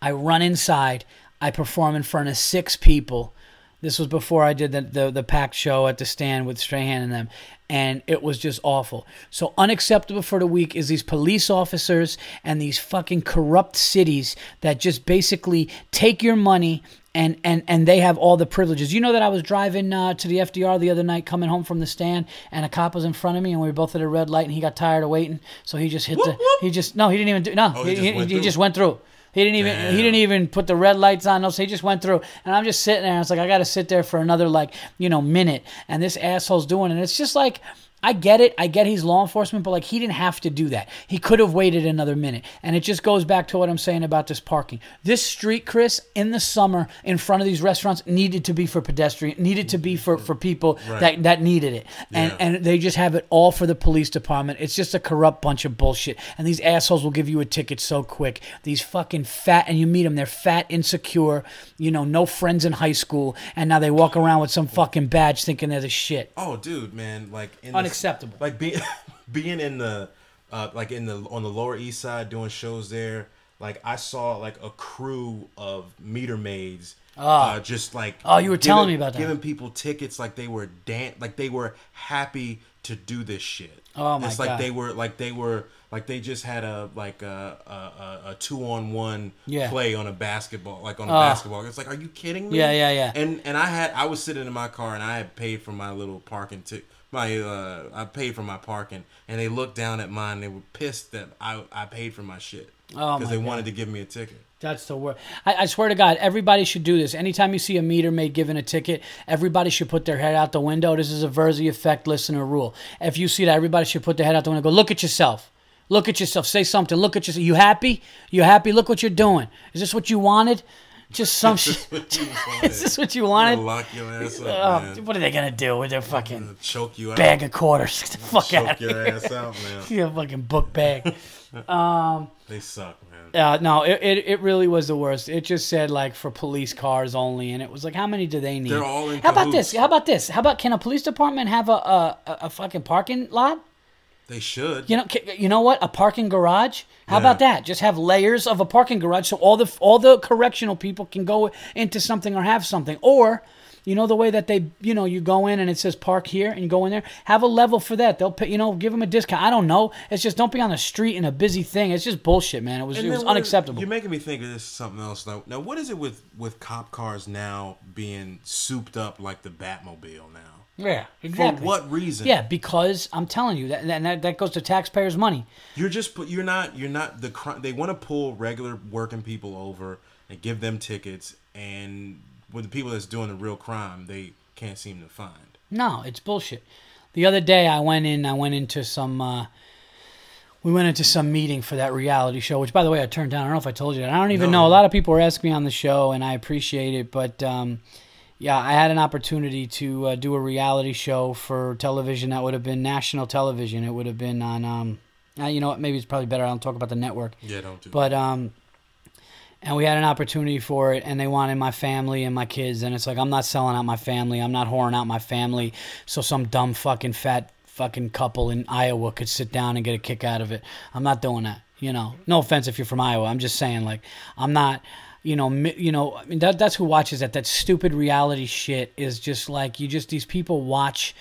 I run inside. I perform in front of six people. This was before I did the, the, the packed show at the stand with Strahan and them. And it was just awful. So, unacceptable for the week is these police officers and these fucking corrupt cities that just basically take your money and, and, and they have all the privileges. You know that I was driving uh, to the FDR the other night coming home from the stand and a cop was in front of me and we were both at a red light and he got tired of waiting. So he just hit the, Whoop, whoop. he just, no, he didn't even do, no, Oh, he, he just he- went he just went through. He didn't even he didn't even put the red lights on. No, so he just went through, and I'm just sitting there. And it's like I got to sit there for another like you know minute, and this asshole's doing, it. and it's just like I get it. I get he's law enforcement, but like he didn't have to do that. He could have waited another minute, and it just goes back to what I'm saying about this parking. This street, Chris, in the summer in front of these restaurants needed to be for pedestrian, needed to be for for people Right. that that needed it, and Yeah. and they just have it all for the police department. It's just a corrupt bunch of bullshit. And these assholes will give you a ticket so quick. These fucking fat, and you meet them, they're fat, insecure, you know, no friends in high school, and now they walk around with some fucking badge thinking they're the shit. Oh, dude, man, like in the- Unacceptable. like being <laughs> being in the uh, like in the on the Lower East Side doing shows there. Like I saw like a crew of meter maids. Uh, just like Oh, you were telling me about that. Giving people tickets like they were dan- like they were happy to do this shit. Oh, my It's like God. they were like they were like they just had a like a a, a, two on one Yeah. play on a basketball like on a Oh. basketball. It's like, are you kidding me? Yeah, yeah, yeah. And and I had I was sitting in my car and I had paid for my little parking ticket my uh, I paid for my parking, and they looked down at mine. They were pissed that I I paid for my shit Oh, because my they God. wanted to give me a ticket. That's the word. I, I swear to God, everybody should do this. Anytime you see a meter maid giving a ticket, everybody should put their head out the window. This is a Virzi effect listener rule. If you see that, everybody should put their head out the window. Go look at yourself. Look at yourself. Say something. Look at yourself. You happy? You happy? Look what you're doing. Is this what you wanted? Just some shit. <laughs> Is this what you wanted? Lock your ass Oh, up, man. what are they gonna do with their fucking Choke you out. bag of quarters? <laughs> Get the fuck out of your here. ass out, man. <laughs> Yeah, fucking book bag. They suck, man. Uh, no, it, it, it really was the worst. It just said like for police cars only, and it was like, how many do they need? They're all in How about this? How about this? How about can a police department have a, a, a fucking parking lot? They should. You know, you know what? A parking garage. How Yeah. about that? Just have layers of a parking garage so all the all the correctional people can go into something or have something. Or, you know, the way that they, you know, you go in and it says park here and you go in there. Have a level for that. They'll pay, you know, give them a discount. I don't know. It's just don't be on the street in a busy thing. It's just bullshit, man. It was it was what is- unacceptable. you're making me think of this something else now. Now, what is it with with cop cars now being souped up like the Batmobile now? Yeah, exactly. For what reason? Yeah, because I'm telling you that that, that goes to taxpayers' money. You're just put. You're not. You're not the. cri- They want to pull regular working people over and give them tickets, and with the people that's doing the real crime, they can't seem to find. No, it's bullshit. The other day I went in I went into some uh we went into some meeting for that reality show, which by the way I turned down. I don't know if I told you that. I don't even No. know. A lot of people were asking me on the show and I appreciate it, but um yeah, I had an opportunity to uh, do a reality show for television that would have been national television. It would have been on um uh, you know what, maybe it's probably better I don't talk about the network. Yeah, don't do. But um, and we had an opportunity for it, and they wanted my family and my kids, and it's like I'm not selling out my family, I'm not whoring out my family, so some dumb fucking fat fucking couple in Iowa could sit down and get a kick out of it. I'm not doing that. You know, no offense if you're from Iowa. I'm just saying, like, I'm not. You know, you know. I mean, that that's who watches that. That stupid reality shit is just like you. Just these people watch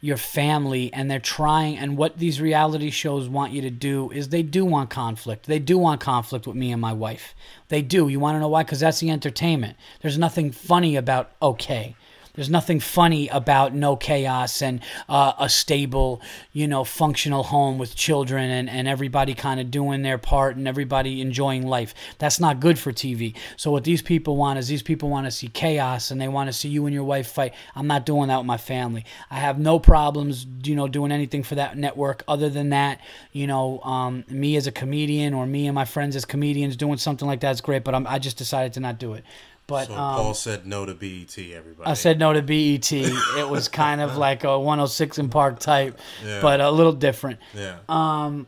your family and they're trying and what these reality shows want you to do is they do want conflict they do want conflict with me and my wife they do you want to know why because that's the entertainment there's nothing funny about okay there's nothing funny about no chaos and uh, a stable, you know, functional home with children and, and everybody kind of doing their part and everybody enjoying life. That's not good for TV. So what these people want is these people want to see chaos and they want to see you and your wife fight. I'm not doing that with my family. I have no problems, you know, doing anything for that network other than that. You know, um, me as a comedian or me and my friends as comedians doing something like that is great. But I'm, I just decided to not do it. But so um, Paul said no to BET. Everybody. I said no to BET. It was kind of <laughs> like a 106 in Park type, Yeah. but a little different. Yeah. Um,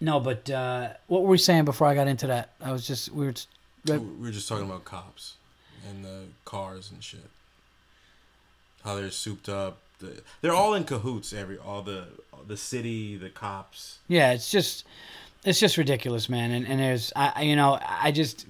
No, but uh, what were we saying before I got into that? I was just we were. t- we were just talking about cops and the cars and shit. How they're souped up. The, they're all in cahoots. Every all the the city, the cops. Yeah, it's just it's just ridiculous, man. And and there's I you know I just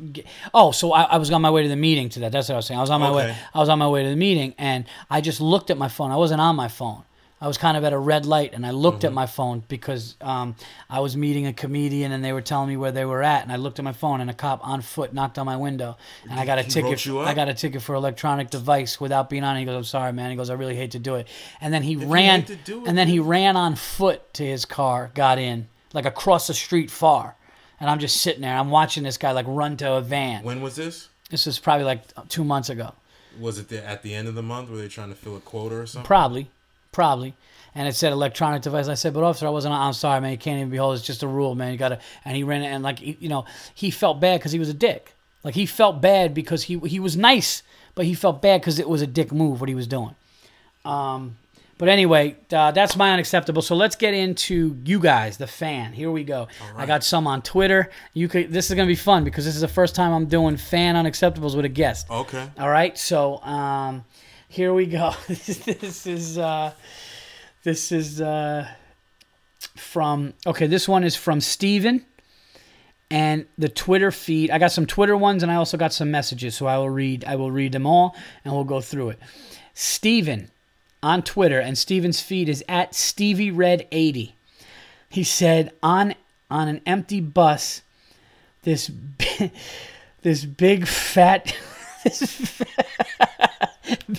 oh so I, I was on my way to the meeting to that. That's what I was saying. I was on my way. I was on my way to the meeting, and I just looked at my phone. I wasn't on my phone. I was kind of at a red light, and I looked Mm-hmm. at my phone because um, I was meeting a comedian, and they were telling me where they were at. And I looked at my phone, and a cop on foot knocked on my window, and I got a ticket. I got a ticket for electronic device without being on. it. He goes, "I'm sorry, man." He goes, "I really hate to do it." And then he you ran, to do it, and then he ran on foot to his car, got in like across the street far, and I'm just sitting there. I'm watching this guy like run to a van. When was this? This was probably like two months ago, Was it the, at the end of the month? Were they trying to fill a quota or something? probably, probably. And it said electronic device. I said, but officer, I wasn't. I'm sorry, man. You can't even behold. It's just a rule, man. You gotta. And he ran and like he- you know he felt bad because he was a dick. Like he felt bad because he he was nice, but he felt bad because it was a dick move what he was doing. Um, but anyway, uh, that's my unacceptable. So let's get into you guys, the fan. Here we go. I got some on Twitter. You could. This is gonna be fun because this is the first time I'm doing fan unacceptables with a guest. Okay. All right, so um, here we go. <laughs> this is uh, this is uh, from okay. This one is from Steven. And the Twitter feed, I got some Twitter ones, and I also got some messages. So I will read, I will read them all, and we'll go through it. Steven on Twitter, and Steven's feed is at Stevie Red eighty. He said on on an empty bus, this bi- <laughs> this big fat <laughs> this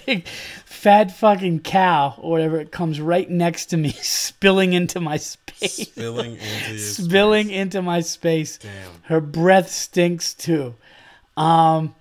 big fat fucking cow or whatever it comes right next to me, <laughs> spilling into my space. Spilling into your spilling into my space. Damn. Her breath stinks too. Um,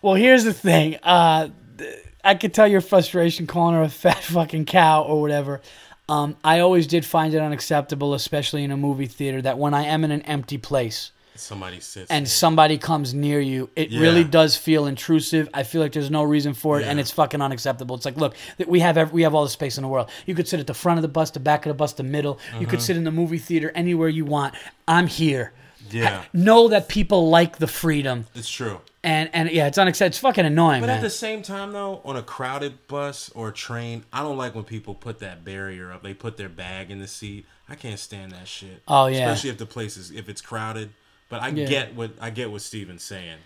well, here's the thing. Uh, th- I could tell your frustration calling her a fat <laughs> fucking cow or whatever. Um, I always did find it unacceptable, especially in a movie theater, that when I am in an empty place Somebody sits and there. somebody comes near you, it Yeah. really does feel intrusive. I feel like there's no reason for it, and it's fucking unacceptable. It's like, look, we have ev- we have all the space in the world. You could sit at the front of the bus, the back of the bus, the middle. You Mm-hmm. could sit in the movie theater anywhere you want. I'm here. Yeah, Know that people like the freedom, it's true. And and yeah, it's unacceptable. It's fucking annoying, But man. at the same time, though, on a crowded bus or train, I don't like when people put that barrier up. They put their bag in the seat. I can't stand that shit. Oh, yeah. especially if the place is if it's crowded. But I Yeah. get what I get what Steven's saying.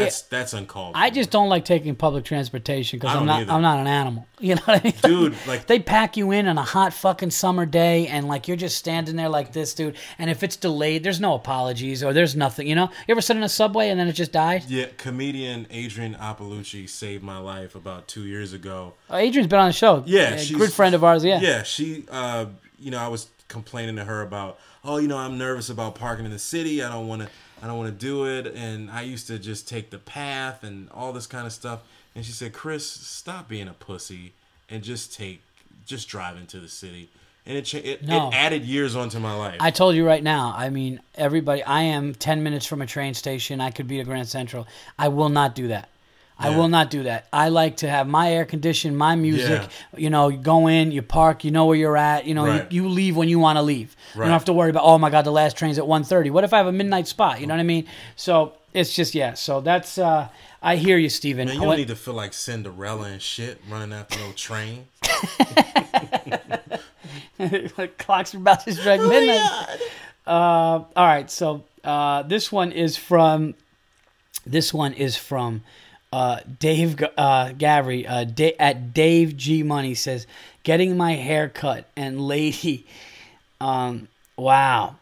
That's that's uncalled. I just don't like taking public transportation because I'm don't either. I'm not an animal. <laughs> You know what I mean? Dude, <laughs> like- they pack you in on a hot fucking summer day and like you're just standing there like this, dude. And if it's delayed, there's no apologies or there's nothing. You know? You ever sit in a subway and then it just died? yeah. Comedian Adrienne Iapalucci saved my life about two years ago. Oh, Adrienne's been on the show. Yeah, a good friend of ours. Yeah. Yeah, she, uh, you know, I was complaining to her about, oh, you know, I'm nervous about parking in the city. I don't want to, I don't want to do it, and I used to just take the path and all this kind of stuff. And she said, Chris, stop being a pussy and just take, just drive into the city. And it it, No. it added years onto my life. I told you right now. I mean, everybody. I am ten minutes from a train station. I could be to Grand Central. I will not do that. I Yeah. will not do that. I like to have my air conditioned, my music. Yeah. You know, you go in, you park, you know where you're at. You know, Right. you, you leave when you want to leave. You don't have to worry about. Oh my God, the last train's at 1.30. What if I have a midnight spot? You know what I mean? So it's just yeah. So that's. uh I hear you, Steven. Man, you don't need to feel like Cinderella and shit running after no train. <laughs> clocks are about to strike midnight. Uh, all right, so uh, this one is from this one is from uh, Dave uh, Gavry uh, da- at Dave G Money says, "Getting my hair cut and lady, um, wow."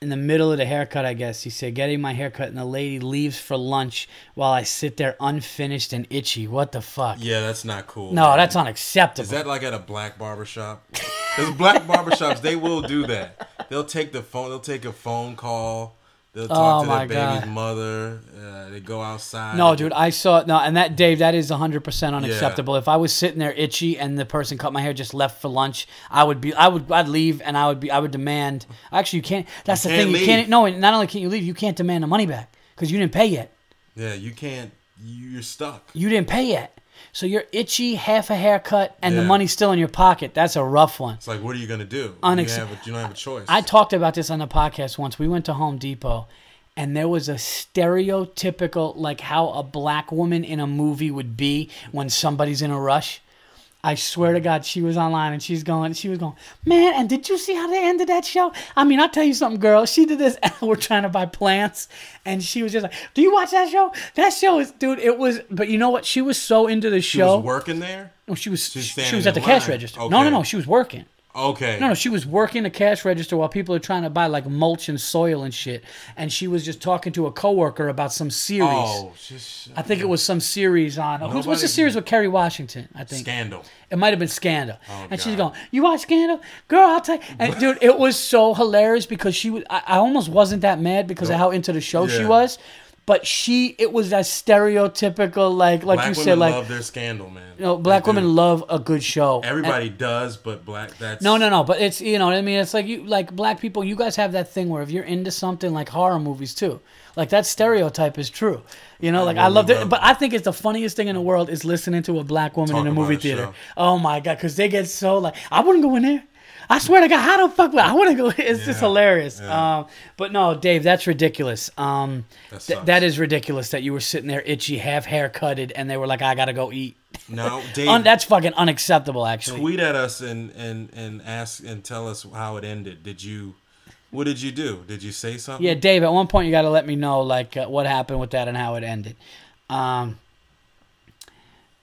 In the middle of the haircut, I guess he said, "Getting my haircut and the lady leaves for lunch while I sit there unfinished and itchy. What the fuck? Yeah, that's not cool. no, man. that's unacceptable. Is that like at a black barbershop? <laughs> Because black barbershops, they will do that. They'll take the phone. They'll take a phone call. They'll talk Oh, to my their baby's God. mother. Uh, they go outside. No, dude, I saw no, and that Dave, that is hundred percent unacceptable. If I was sitting there itchy and the person cut my hair just left for lunch, I would be, I would, I'd leave, and I would be, I would demand. Actually, you can't. That's You the can't thing. You can't. leave. No, not only can't you leave, you can't demand the money back because you didn't pay yet. Yeah, you can't. you- You're stuck. You didn't pay yet, so you're itchy, half a haircut, and the money's still in your pocket. That's a rough one. It's like, what are you gonna do? Unex- you, have you don't have a choice. I talked about this on the podcast once. We went to Home Depot and there was a stereotypical like how a black woman in a movie would be when somebody's in a rush. I swear to God, she was online and she's going, she was going, man, and did you see how they ended that show? I mean, I'll tell you something, girl. She did this, <laughs> and we're trying to buy plants, and she was just like, do you watch that show? That show is, dude, it was, but you know what? She was so into the she show. was working there. No, she was, She's she, was at the in cash line. register. No, no, no, she was working. Okay. No, no, she was working the cash register while people are trying to buy like mulch and soil and shit. And she was just talking to a coworker about some series. Oh, just I think it was some series on. Who's, what's the series with Kerry Washington? I think scandal. it might have been Scandal. Oh, and she's going, "You watch Scandal, girl? I'll tell you." And dude, it was so hilarious because she was. I, I almost wasn't that mad because of how into the show she was, but she it was that stereotypical like like Black you said like love their scandal, man. you know black They do. women love a good show. Everybody does, but black. That's No, no, no. But it's you know what I mean. It's like you like black people. You guys have that thing where if you're into something like horror movies too, like that stereotype is true. You know, like I really love it. But I think it's the funniest thing in the world is listening to a black woman Talk in a movie theater. show. Oh my god, because they get so like I wouldn't go in there. I swear to God, how the fuck would I want to go? <laughs> It's just hilarious. yeah. Um, but no, Dave, that's ridiculous. Um, That th- that is ridiculous that you were sitting there itchy, half haircutted, and they were like, "I gotta go eat." No, <laughs> Dave. Un- that's fucking unacceptable, actually. tweet at us and and and ask and tell us how it ended. Did you? What did you do? Did you say something? Yeah, Dave. At one point, you got to let me know like uh, what happened with that and how it ended. Um,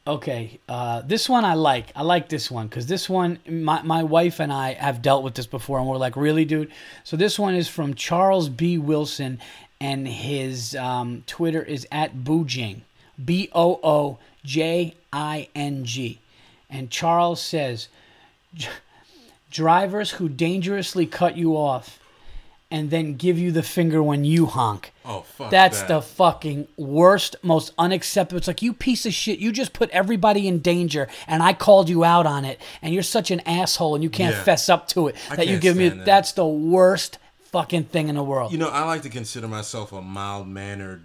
okay, uh, this one I like. I like this one because this one, my my wife and I have dealt with this before, and we're like, really, dude. So this one is from Charles B. Wilson, and his um, Twitter is at Boojing, B O O J I N G. and Charles says, "Drivers who dangerously cut you off and then give you the finger when you honk." Oh fuck. That's that. the fucking worst, most unacceptable. It's like you piece of shit. You just put everybody in danger, and I called you out on it, and you're such an asshole, and you can't Yeah. fess up to it. I that you give me. that. That's the worst fucking thing in the world. You know, I like to consider myself a mild mannered,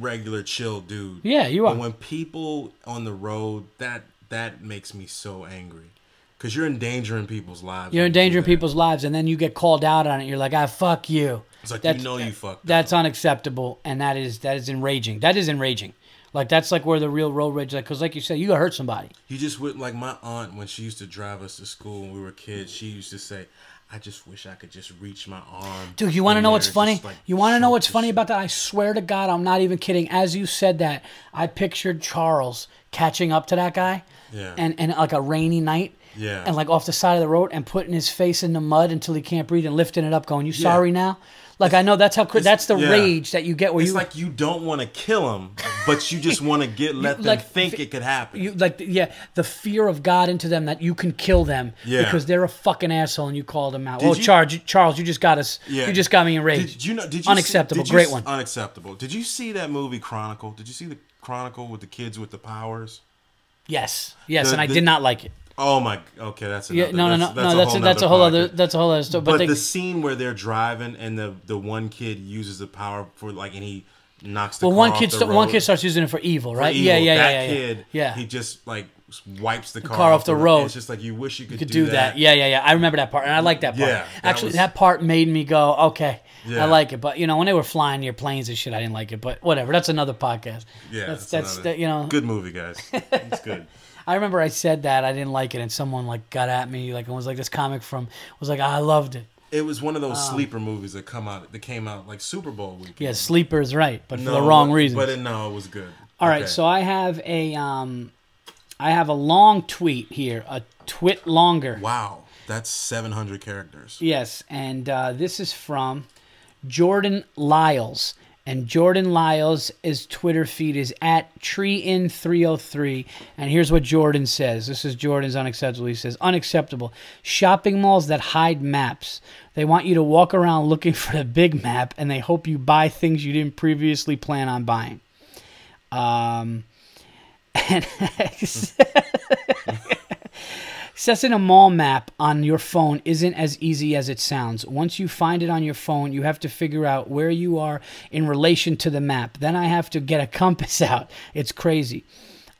regular, chill dude. Yeah, you are. But when people on the road, that that makes me so angry, because you're endangering people's lives. You're when you endangering people's lives, and then you get called out on it. You're like, "Ah, fuck you." It's like That's- you know you fucked. That's unacceptable, and that is that is enraging. That is enraging. Like that's like where the real road rage, like, because like you said, you hurt somebody. You just would like my aunt when she used to drive us to school when we were kids. She used to say, "I just wish I could just reach my arm." Dude, you want to know what's funny? like, you want to know what's funny shit." about that? I swear to God, I'm not even kidding. As you said that, I pictured Charles catching up to that guy, Yeah. and and like a rainy night, Yeah. and like off the side of the road, and putting his face in the mud until he can't breathe, and lifting it up, going, "You sorry now?" Like I know that's how that's the yeah. rage that you get where It's you like you don't want to kill him, but you just <laughs> want to get let them like, think f- it could happen. you like yeah the fear of God into them that you can kill them Yeah. because they're a fucking asshole and you called them out. Did oh, you- Charles, Charles, you just got us. Yeah. You just got me enraged. Did you know? Did you Unacceptable. See, did you Great one. Unacceptable. Did you see that movie Chronicle? Did you see the Chronicle with the kids with the powers? yes, yes, The- and I the- did not like it. Oh my. Okay, that's Yeah, another, no, no, no, that's, no. That's, That's a that's a whole other. That's a whole other story. But, But they, the scene where they're driving and the the one kid uses the power for like and he knocks the well, car one off kid, the st- one kid starts using it for evil, for right? evil. Yeah, yeah, that yeah, yeah, kid, yeah. he just like wipes the car, car off the road. It's just like you wish you could, could do that. Yeah, yeah, yeah. I remember that part, and I like that part. Yeah, that Actually, was- that part made me go, okay, Yeah. I like it. But you know, when they were flying near planes and shit, I didn't like it. But whatever, that's another podcast. Yeah, that's it's that's another- that, you know. Good movie, guys. It's good. <laughs> I remember I said that I didn't like it, and someone like got at me, like it was like this comic from was like I loved it. It was one of those sleeper movies that come out that came out like Super Bowl week. Um, Yeah, sleepers, right, but for the wrong but- reasons. But it, no, it was good. All right, Okay. so I have a um, I have a long tweet here, a TwitLonger. wow, that's seven hundred characters. Yes, and uh, this is from Jordan Lyles. And Jordan Lyles' his Twitter feed is at TreeIn303. And here's what Jordan says. This is Jordan's unacceptable. He says, Unacceptable. Shopping malls that hide maps. They want you to walk around looking <laughs> for the big map and they hope you buy things you didn't previously plan on buying. Um, <laughs> and Accessing a mall map on your phone isn't as easy as it sounds. Once you find it on your phone, you have to figure out where you are in relation to the map. Then I have to get a compass <laughs> out. It's crazy.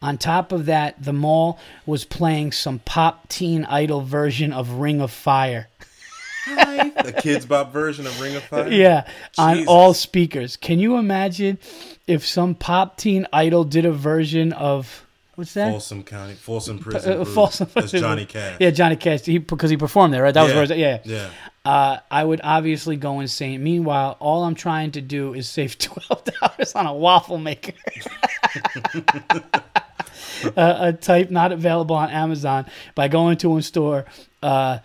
On top of that, the mall was playing some pop teen idol version of Ring of Fire. the Kidz Bop version of Ring of Fire. Yeah, on all speakers. Can you imagine if some pop teen idol did a version of what's that? Folsom County, Folsom Prison. Uh. Folsom- That's Johnny Cash. Yeah, Johnny Cash. He because he performed there, right? That was where. Yeah. Yeah. Uh, I would obviously go insane. Meanwhile, all I'm trying to do is save <laughs> twelve dollars on a waffle maker. <laughs> uh, a type not available on Amazon by going to a store. Uh,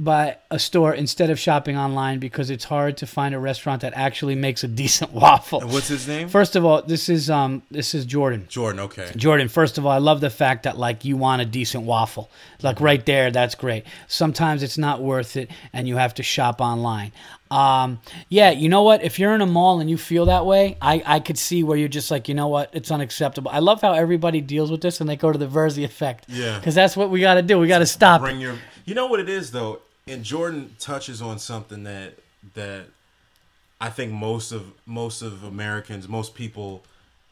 by a store instead of shopping online because it's hard to find a restaurant that actually makes a <laughs> decent waffle. And what's his name? First of all, this is um this is Jordan. Jordan. Okay. Jordan, first of all, I love the fact that like you want a decent waffle. Like right there, that's great. Sometimes it's not worth it and you have to shop online. Um, yeah, you know what? If you're in a mall and you feel that way, I, I could see where you're just like, you know what? It's unacceptable. I love how everybody deals with this and they go to the Virzi effect. Yeah. Because that's what we got to do. We got to stop. Bring your. You know what it is though, and Jordan touches on something that that I think most of most of Americans, most people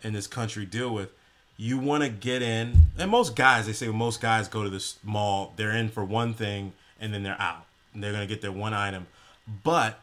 in this country deal with. You want to get in, and most guys, they say most guys go to this mall. They're in for one thing, and then they're out. And they're gonna get their one item, but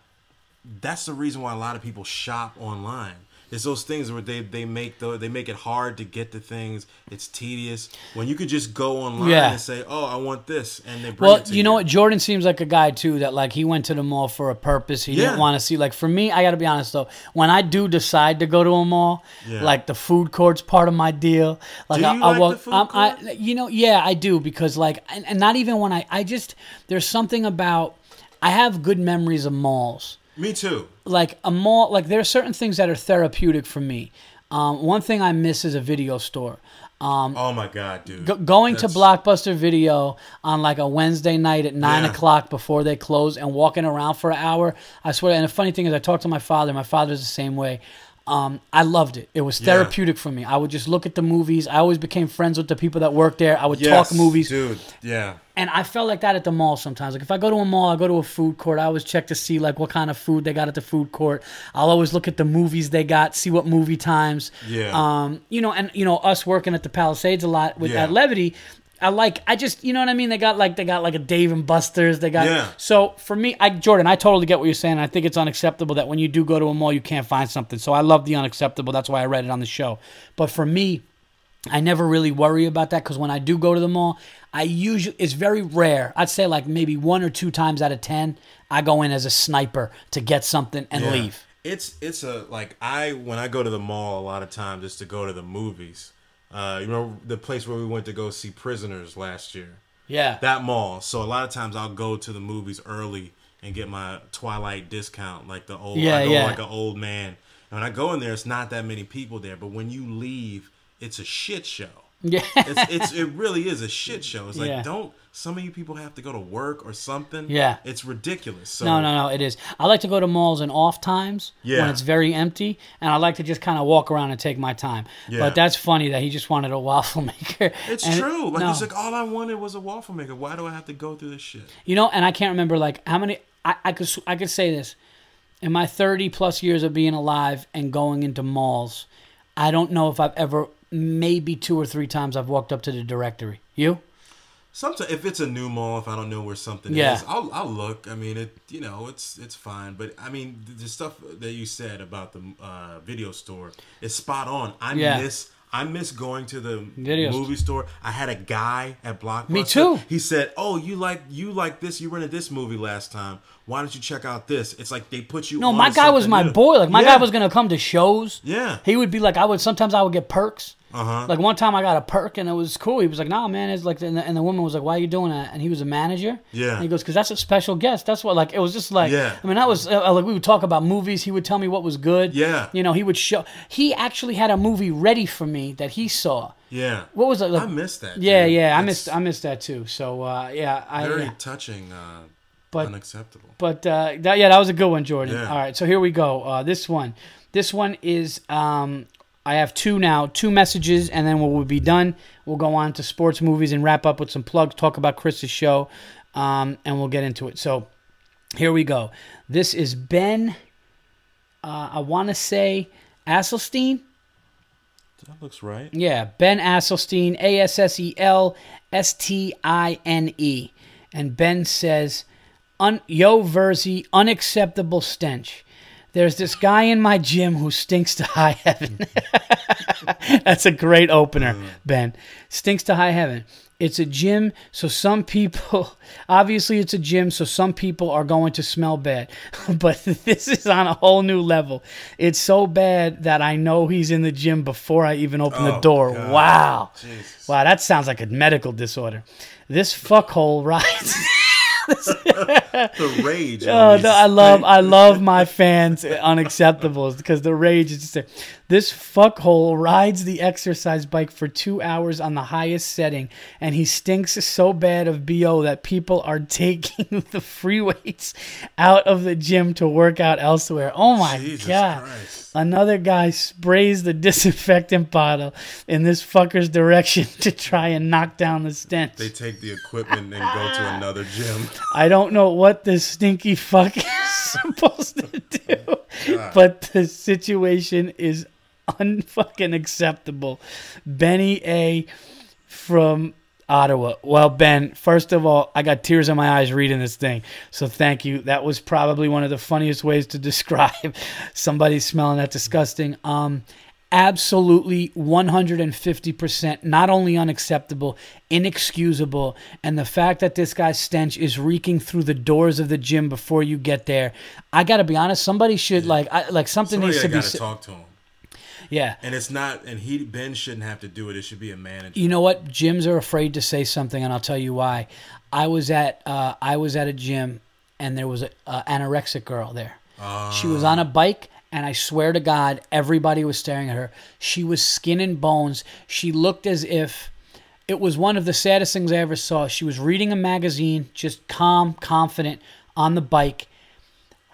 that's the reason why a lot of people shop online. It's those things where they, they make the they make it hard to get the things. It's tedious when you could just go online Yeah. and say, "Oh, I want this," and they bring Well, it to you know what? Jordan seems like a guy too that like he went to the mall for a purpose. He Yeah. didn't want to see like for me, I got to be honest though. When I do decide to go to a mall, Yeah. like the food court's part of my deal. Like Do I, you I like walk, the food I'm- I, court? you know, yeah, I do because like, and, and not even when I, I just there's something about I have good memories of malls Me too. like a mall like there are certain things that are therapeutic for me Um, one thing I miss is a video store. Um, Oh my god, dude. Go- going That's- to Blockbuster Video on like a Wednesday night at nine Yeah. o'clock before they close and walking around for an hour. I swear. And the funny thing is, I talked to my father. My father's the same way. Um, I loved it. It was Yeah. therapeutic for me. I would just look at the movies. I always became friends with the people that worked there. I would Yes, talk movies. dude. Yeah. And I felt like that at the mall sometimes. Like if I go to a mall, I go to a food court. I always check to see like what kind of food they got at the food court. I'll always look at the movies they got, see what movie times. Yeah. Um, you know, and you know, us working at the Palisades a lot with Yeah. at Levity. I like. I just, you know what I mean. They got like they got like a Dave and Buster's. They got. Yeah. So for me, I Jordan, I totally get what you're saying. I think it's unacceptable that when you do go to a mall, you can't find something. So I love the unacceptable. That's why I read it on the show. But for me, I never really worry about that because when I do go to the mall, I usually it's very rare. I'd say like maybe one or two times out of ten, I go in as a sniper to get something and Yeah. leave. It's it's a like I when I go to the mall a lot of times just to go to the movies. Uh, you know the place where we went to go see Prisoners last year. Yeah. That mall. So a lot of times I'll go to the movies early and get my Twilight discount, like the old. Yeah, I go yeah. like an old man. And when I go in there, it's not that many people there. But when you leave, it's a shit show. Yeah. It's, it's it really is a shit show. It's like Yeah. don't some of you people have to go to work or something. Yeah. it's ridiculous. So No, no, no. It is. I like to go to malls in off times yeah. when it's very empty, and I like to just kind of walk around and take my time. Yeah. But that's funny that he just wanted a <laughs> waffle maker. It's And- true. Like no. it's like all I wanted was a waffle maker. Why do I have to go through this shit? You know, and I can't remember like how many. I, I could I could say this in my thirty plus years of being alive and going into malls. I don't know if I've ever maybe two or three times I've walked up to the directory. You? Sometimes if it's a new mall, if I don't know where something Yeah. is, I'll I'll look. I mean, it you know it's it's fine. But I mean, the, the stuff that you said about the uh, video store is spot on. I Yeah. miss. I miss going to the movie store. I had a guy at Blockbuster. Me too. He said, "Oh, you like you like this? You rented this movie last time. Why don't you check out this?" It's like they put you. No, my guy was my new. boy. Like my Yeah. guy was gonna come to shows. Yeah. He would be like, I would sometimes I would get perks. Uh huh. Like one time I got a perk and it was cool. He was like, "Nah, man." It's like, and the, and the woman was like, "Why are you doing that?" And he was a manager. Yeah. And he goes, "Cause that's a special guest. That's what like it was just like. Yeah. I mean, that was uh, like we would talk about movies. He would tell me what was good. Yeah. You know, he would show. He actually had a movie ready for me that he saw. Yeah. What was it? Like, I missed that. yeah, dude. yeah. I missed I missed that too. So uh, yeah, I. very yeah. touching. Uh, But- unacceptable. But uh, that, yeah, that was a good one, Jordan. Yeah. All right, so here we go. Uh, this one, this one is. Um, I have two now, two messages, and then we'll be done. We'll go on to sports movies and wrap up with some plugs. Talk about Chris's show, um, and we'll get into it. So here we go. This is Ben. Uh, I want to say Asselstein. That looks right. Yeah, Ben Asselstein, A S S E L S T I N E. And Ben says, Un- Yo, Virzi, unacceptable stench. There's this guy in my gym who stinks to high heaven. <laughs> That's a great opener, mm. Ben. Stinks to high heaven. It's a gym, so some people, <laughs> obviously, it's a gym, so some people are going to smell bad. <laughs> but this is on a whole new level. It's so bad that I know he's in the gym before I even open the Oh, door. God. Wow. Jesus. Wow, that sounds like a medical disorder. This fuckhole rides. <laughs> The rage. Oh no, I love. I love my fans unacceptables because the rage is just this fuckhole rides the exercise bike for two hours on the highest setting, and he stinks so bad of bo that people are <laughs> taking the free weights out of the gym to work out elsewhere. Oh my Jesus god! Christ. Another guy sprays the <laughs> disinfectant bottle in this fucker's direction <laughs> to try and knock down the stench. They take the equipment and go to another gym. I don't know what this stinky fuck is supposed to do, but the situation is <laughs> unfucking acceptable. Benny A from Ottawa. Well, Ben, first of all, I got tears in my eyes reading this thing. So thank you. That was probably one of the funniest ways to <laughs> describe somebody smelling that disgusting. Um absolutely 150% not only unacceptable, inexcusable, and the fact that this guy's stench is reeking through the doors of the gym before you get there. I got to be honest, somebody should like I, like something Somebody needs to be got to s- talk to him. Yeah. And it's not. And he Ben shouldn't have to do it. It should be a manager. You know what? Gyms are afraid to say something, and I'll tell you why. I was at uh, I was at a gym, and there was an anorexic girl there. she was on a bike, and I swear to God, everybody was staring at her. She was skin and bones. She looked as if it was one of the saddest things I ever saw. She was reading a magazine, just calm, confident on the bike.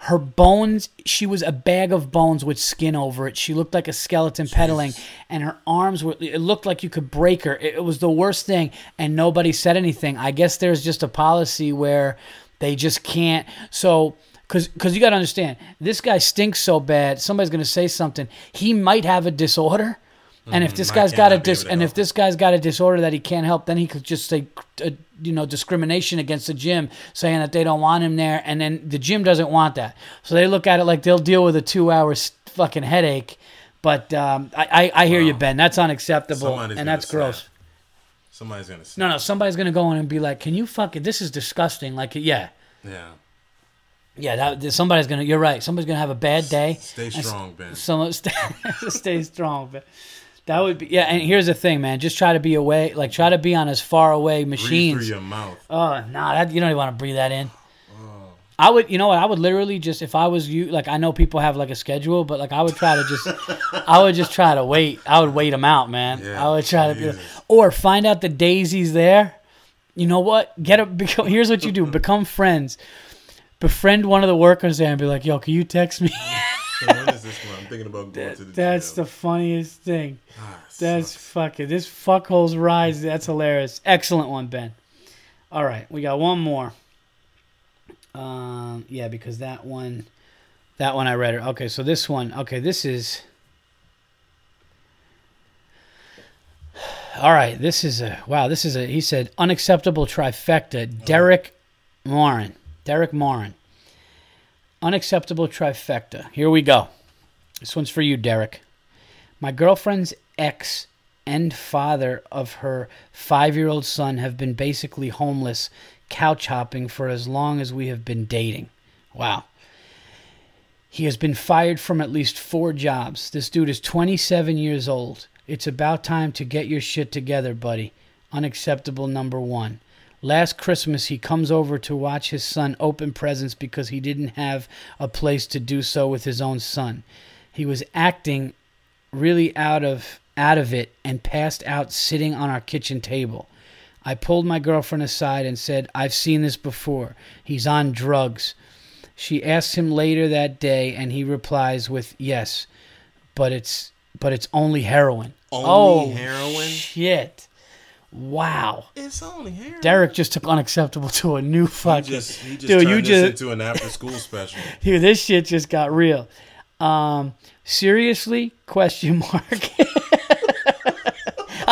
Her bones, she was a bag of bones with skin over it. She looked like a skeleton pedaling, and her arms were, it looked like you could break her. It, it was the worst thing, and nobody said anything. I guess there's just a policy where they just can't. So, because because you got to understand, this guy stinks so bad. Somebody's gonna say something. He might have a disorder, and if this guy's got a dis, and if this guy's got a disorder that he can't help, then he could just say, uh, you know, discrimination against the gym, saying that they don't want him there, and then the gym doesn't want that. So they look at it like they'll deal with a two-hour fucking headache. But um, I, I I hear you, Ben. That's unacceptable, Somebody's and that's gross. snap. Somebody's gonna. Snap. No, no, somebody's gonna go in and be like, "Can you fucking? This is disgusting." Like, yeah, Yeah. yeah. That, somebody's gonna. You're right. Somebody's gonna have a bad day. <laughs> Stay strong, Ben. Some stay, stay strong, but that would be yeah. And here's the thing, man. Just try to be away. Like try to be on as far away machines. Breathe through your mouth. Oh no, that you don't even want to breathe that in. Oh. I would, you know what? I would literally just if I was you, like I know people have like a schedule, but like I would try to just, I would just try to wait. I would wait him out, man. Yeah, I would try to be, Jesus. or find out the days he's there. You know what? Get a <laughs> become. Here's what you do: become friends. Befriend one of the workers there and be like, "Yo, can you text me?" <laughs> So when is this one? I'm thinking about going to the That's gym. the funniest thing. Ah, That's sucks. fucking this fuckhole's rise. That's hilarious. Excellent one, Ben. All right, we got one more. Um, yeah, because that one, that one I read it. Okay, so this one. Okay, this is. All right, this is a wow. This is a he said unacceptable trifecta. Derek Morin. Derek Morin. Unacceptable trifecta. Here we go. This one's for you, Derek. My girlfriend's ex and father of her five year old son have been basically homeless, couch hopping for as long as we have been dating. Wow. He has been fired from at least four jobs. This dude is 27 years old. It's about time to get your shit together, buddy. Unacceptable number one. Last Christmas, he comes over to watch his son open presents because he didn't have a place to do so with his own son. He was acting really out of out of it and passed out sitting on our kitchen table. I pulled my girlfriend aside and said, "I've seen this before. He's on drugs." She asks him later that day and he replies with, "Yes, but it's but it's only heroin." Only oh, heroin? Shit. Wow. It's only heroin. Derek just took unacceptable to a new He fucking just, he just Dude, turned you this just into an after-school special. <laughs> Dude, this shit just got real. Um, seriously? Question mark. <laughs>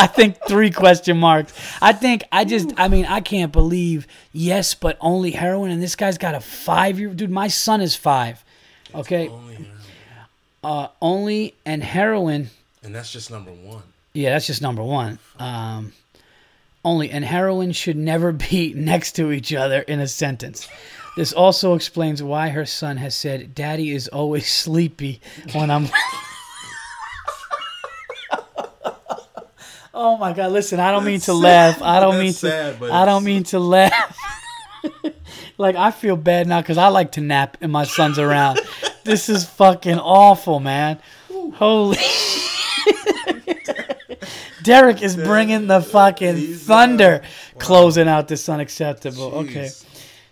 I think three question marks. I think I just I mean I can't believe yes, but only heroin and this guy's got a five year dude. My son is five. Okay, Only heroin. uh, only and heroin. And that's just number one. Yeah, that's just number one. Um, only and heroin should never be <laughs> next to each other in a sentence. This also explains why her son has said, "Daddy is always <laughs> sleepy when I'm." <laughs> oh my God! Listen, I don't mean to laugh. I don't mean to. sad, but I don't mean to laugh. like I feel bad now because I like to nap and my son's around. this is fucking awful, man. Holy. Derek is bringing the fucking He's, uh, thunder, wow. closing out this unacceptable. Okay,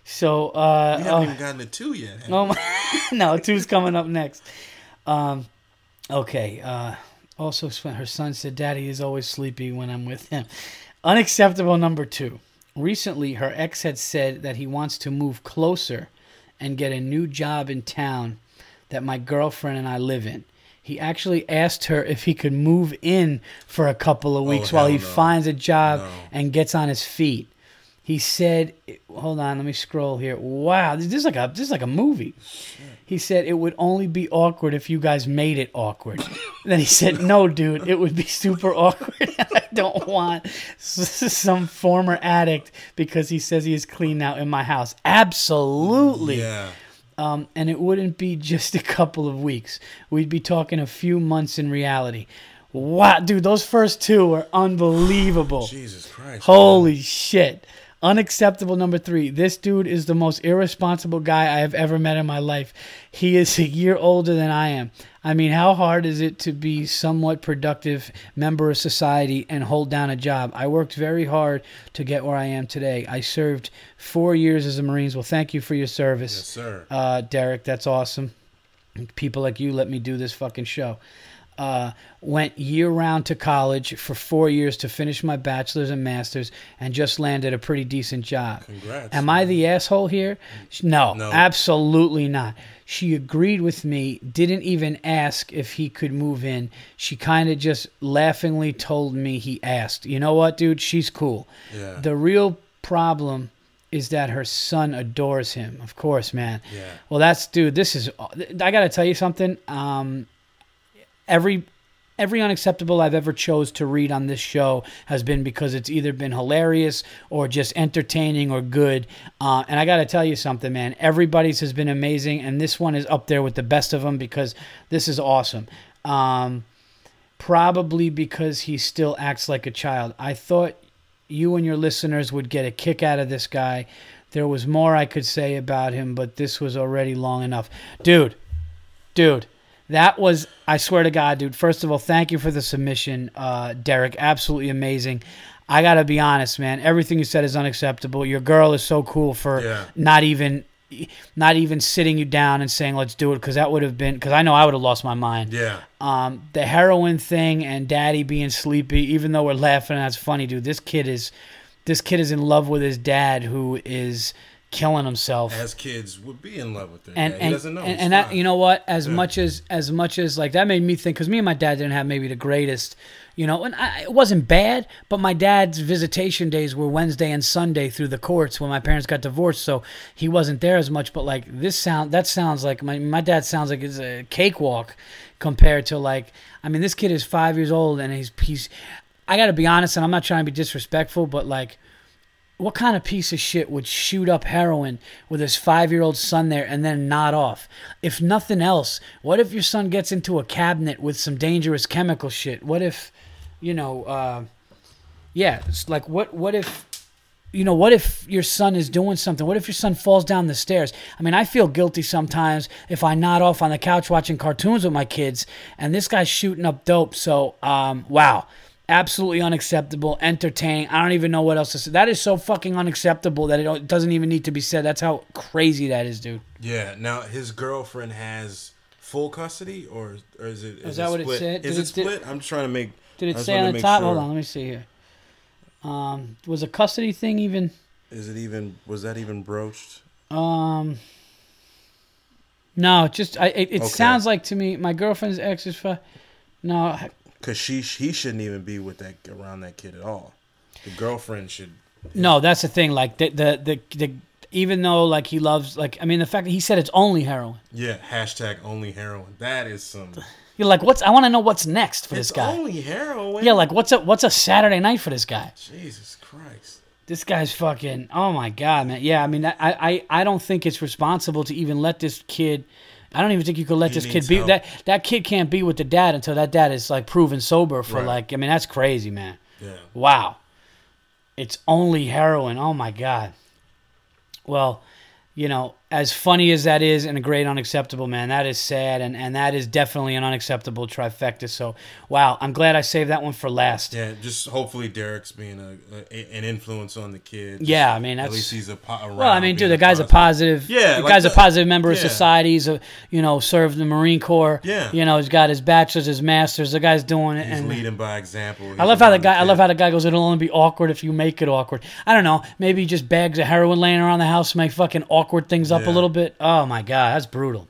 so uh, We haven't oh, even gotten to two yet. oh <laughs> my, no, two's coming up next. Um, okay. Uh, also, her son said, "Daddy is always sleepy when I'm with him." Unacceptable number two. Recently, her ex had said that he wants to move closer and get a new job in town that my girlfriend and I live in. He actually asked her if he could move in for a couple of oh, weeks while he no. finds a job No. and gets on his feet. He said, "Hold on, let me scroll here. Wow, this is like a this is like a movie." He said it would only be awkward if you guys made it awkward. <laughs> then he said, "No, dude, it would be super awkward. <laughs> I don't want <laughs> some former addict because he says he is clean now in my house. Absolutely. Yeah. Um, and it wouldn't be just a couple of weeks. We'd be talking a few months in reality. Wow, dude, those first two are unbelievable. Jesus Christ. Holy shit. Unacceptable number three. This dude is the most irresponsible guy I have ever met in my life. He is a year older than I am. I mean, how hard is it to be somewhat productive member of society and hold down a job? I worked very hard to get where I am today. I served four years as a Marines. Well, thank you for your service, Yes, sir. uh, Derek. That's awesome. People like you let me do this fucking show. Uh, went year round to college for four years to finish my bachelor's and master's, and just landed a pretty decent job. Congrats. Am I the asshole here? No, No. absolutely not. She agreed with me, didn't even ask if he could move in. She kind of just laughingly told me he asked. You know what, dude? She's cool. Yeah. The real problem is that her son adores him. Of course, man. Yeah. Well, that's dude. This is. I got to tell you something. Um, every every unacceptable I've ever chose to read on this show has been because it's either been hilarious or just entertaining or good. Uh, and I got to tell you something, man. Everybody's has been amazing, and this one is up there with the best of them because this is awesome. Um, probably because he still acts like a child. I thought you and your listeners would get a kick out of this guy. There was more I could say about him, but this was already long enough. Dude, dude, that was, I swear to God, dude. First of all, thank you for the submission, uh, Derek. Absolutely amazing. I got to be honest, man. Everything you said is unacceptable. Your girl is so cool for Yeah. not even. Not even sitting you down and saying let's do it because that would have been because I know I would have lost my mind Yeah. um, the heroin thing and daddy being sleepy even though we're laughing and that's funny dude this kid is this kid is in love with his dad who is killing himself As kids would be in love with their and dad. and, he doesn't know. and, and that you know what as Yeah. much as as much as like that made me think because me and my dad didn't have maybe the greatest you know and I, it wasn't bad but my dad's visitation days were wednesday and sunday through the courts when my parents got divorced so he wasn't there as much but like this sound that sounds like my, my dad sounds like it's a cakewalk compared to like i mean this kid is five years old and he's he's i gotta be honest and i'm not trying to be disrespectful but like what kind of piece of shit would shoot up heroin with his five year old son there and then nod off? If nothing else, what if your son gets into a cabinet with some dangerous chemical shit? What if, you know, uh, yeah, it's like what what if you know, what if your son is doing something? What if your son falls down the stairs? I mean, I feel guilty sometimes if I nod off on the couch watching cartoons with my kids and this guy's shooting up dope. So, um, wow. Absolutely unacceptable, entertaining. I don't even know what else to say. That is so fucking unacceptable that it doesn't even need to be said. That's how crazy that is, dude. Yeah. Now his girlfriend has full custody, or or is it? Is, that it what it said? Is Did it it- did- split? I'm just trying to make. Did it say on the top? sure. Hold on, let me see here. Um, was a custody thing even? Is it even? Was that even broached? Um, no, just I. It, it Okay. sounds like to me my girlfriend's ex is. Fu- no, Because she he shouldn't even be with that around that kid at all. The girlfriend should. no, that's the thing. Like the the the, the even though like he loves like I mean the fact that he said it's only heroin. Yeah. Hashtag only heroin. That is some. <laughs> You're like, what's? I want to know what's next for it's this guy. only heroin. yeah, like what's a what's a Saturday night for this guy? Jesus Christ. This guy's fucking. Oh my god, man. Yeah, I mean, I I I don't think it's responsible to even let this kid. I don't even think you could let He this kid be help. that that kid can't be with the dad until that dad is like proven sober for Right. like. I mean, that's crazy, man. Yeah. Wow. It's only heroin. Oh my god. Well, you know, as funny as that is and a great unacceptable, man, that is sad and, and that is definitely an unacceptable trifecta. So, wow, I'm glad I saved that one for last. Yeah, just hopefully Derek's being a, a an influence on the kid. Yeah, I mean, at least he's a po- Well, I mean, dude, the guy's a positive- positive. Yeah, the like guy's a positive member of yeah. society. He's a, you know, served the Marine Corps. Yeah. You know, he's got his bachelor's, his master's. The guy's doing it. He's and leading by example. I love how the guy. I love how the guy goes. It'll only be awkward if you make it awkward. I don't know. Maybe just bags of heroin laying around the house make fucking awkward things up a Yeah. little bit. Oh my god, that's brutal.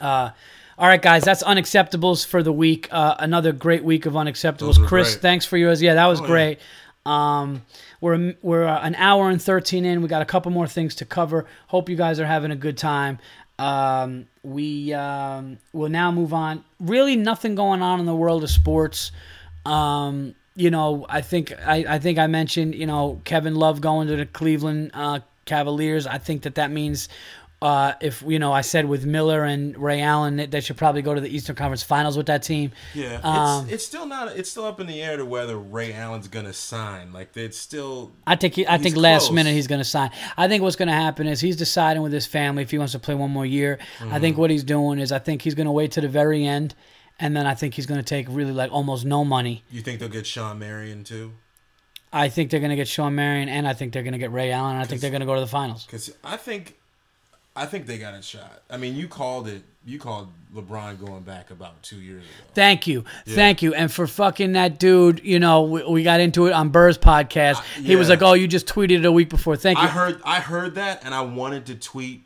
Uh, all right, guys, that's unacceptables for the week. Uh, another great week of unacceptables. Chris, great. thanks for yours. Yeah, that was Oh, yeah. great. Um, we're we're uh, an hour and thirteen in. We got a couple more things to cover. Hope you guys are having a good time. Um, we um, will now move on. Really, nothing going on in the world of sports. Um, you know, I think I, I think I mentioned you know Kevin Love going to the Cleveland uh, Cavaliers. I think that that means Uh, if you know, I said with Miller and Ray Allen, that they should probably go to the Eastern Conference Finals with that team. Yeah, Um, it's, it's still not. It's still up in the air to whether Ray Allen's gonna sign. Like it's still. I think he, I think last minute he's going to sign. I think what's going to happen is he's deciding with his family if he wants to play one more year. I Mm-hmm. think what he's doing is I think he's going to wait to the very end, and then I think he's going to take really like almost no money. You think they'll get Shawn Marion too? I think they're going to get Shawn Marion, and I think they're going to get Ray Allen. I think they're going to go to the finals. Because I think, I think they got a shot. I mean, you called it. You called LeBron going back about two years ago. Thank you, thank you, and for fucking that dude. You know, we, we got into it on Burr's podcast. He was like, "Oh, you just tweeted it a week before." Thank you. I heard. I heard that, and I wanted to tweet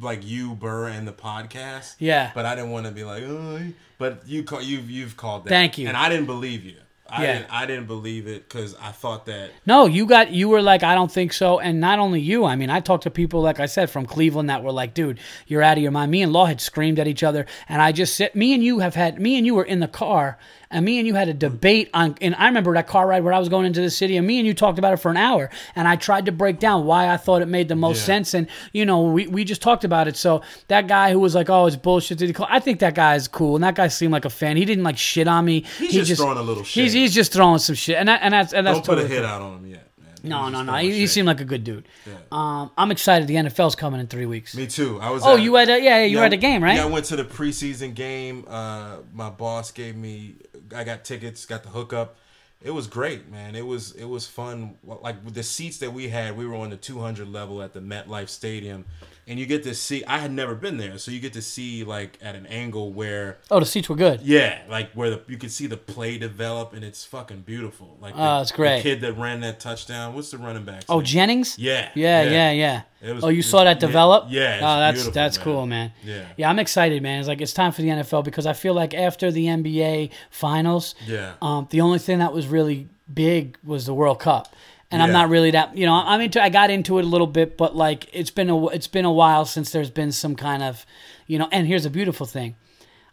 like you, Burr, and the podcast. Yeah. But I didn't want to be like, oh. But you call you've you've called that. Thank you. And I didn't believe you. I Yeah. didn't, I didn't believe it because I thought that No, you got you were like, I don't think so. And not only you, I mean, I talked to people like I said from Cleveland that were like, dude, you're out of your mind. Me and Law had screamed at each other, and I just said, me and you have had, me and you were in the car, and me and you had a debate on. And I remember that car ride where I was going into the city, and me and you talked about it for an hour, and I tried to break down why I thought it made the most Yeah. sense, and you know, we we just talked about it. So that guy who was like, oh, it's bullshit. Did he call? I think that guy is cool, and that guy seemed like a fan. He didn't like shit on me. He's he just throwing a little He's he's just throwing some shit, and that, and that's and that's don't put a hit cool. out on him yet, man. No, no, no. He, he seemed like a good dude. Yeah. Um, I'm excited. The NFL's coming in three weeks. Me too. I was. Oh, at- you had a, yeah, yeah, you were Yeah, at the game, right? Yeah, I went to the preseason game. Uh, my boss gave me. I got tickets. Got the hookup. It was great, man. It was it was fun. Like the seats that we had, we were on the 200 level at the MetLife Stadium, and you get to see. I had never been there, so you get to see like at an angle where oh, the seats were good. yeah, like where the you can see the play develop, and it's fucking beautiful. Like the, Oh, it's great. The kid that ran that touchdown. What's the running back? Oh, Jennings. Yeah, yeah, yeah. yeah, yeah. It was- oh, you saw that develop? yeah, it's Oh, that's that's man. cool, man. Yeah. Yeah, I'm excited, man. It's like it's time for the NFL because I feel like after the NBA finals, Yeah. um, the only thing that was really big was the World Cup. And I'm not really that, you know, I'm into. I got into it a little bit, but like it's been a it's been a while since there's been some kind of, you know. And here's a beautiful thing,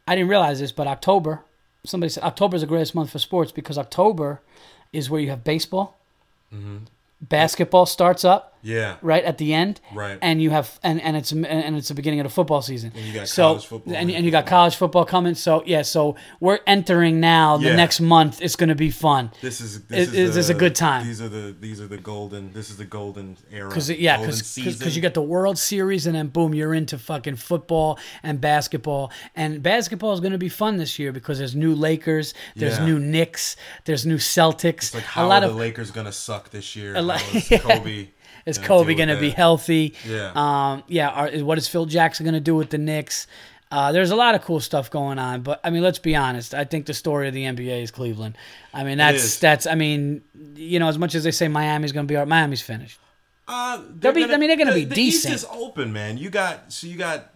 I didn't realize this, but October, somebody said October is the greatest month for sports because October is where you have baseball, Mm-hmm. basketball starts up Yeah. right at the end, Right. And you have and, and it's and it's the beginning of the football season. And you got so college football and, and and you got college football coming. So yeah, so we're entering now. The Yeah. next month it's going to be fun. This is this it- is, is a good time. These are the these are the golden. This is the golden era. Cause yeah, because you got the World Series and then boom, you're into fucking football and basketball. And basketball is going to be fun this year because there's new Lakers, there's Yeah. new Knicks, there's new Celtics. like a how lot are of the Lakers gonna suck this year? A lot- is <laughs> Kobe. Is gonna Kobe deal going to be that? healthy? Yeah. Um, yeah. Are, what is Phil Jackson going to do with the Knicks? Uh, there's a lot of cool stuff going on, but I mean, let's be honest. I think the story of the NBA is Cleveland. I mean, that's is. that's. I mean, you know, as much as they say Miami's going to be right, Miami's finished. Uh, They'll be- I mean, they're gonna the- be the East decent. is open, man. You got so you got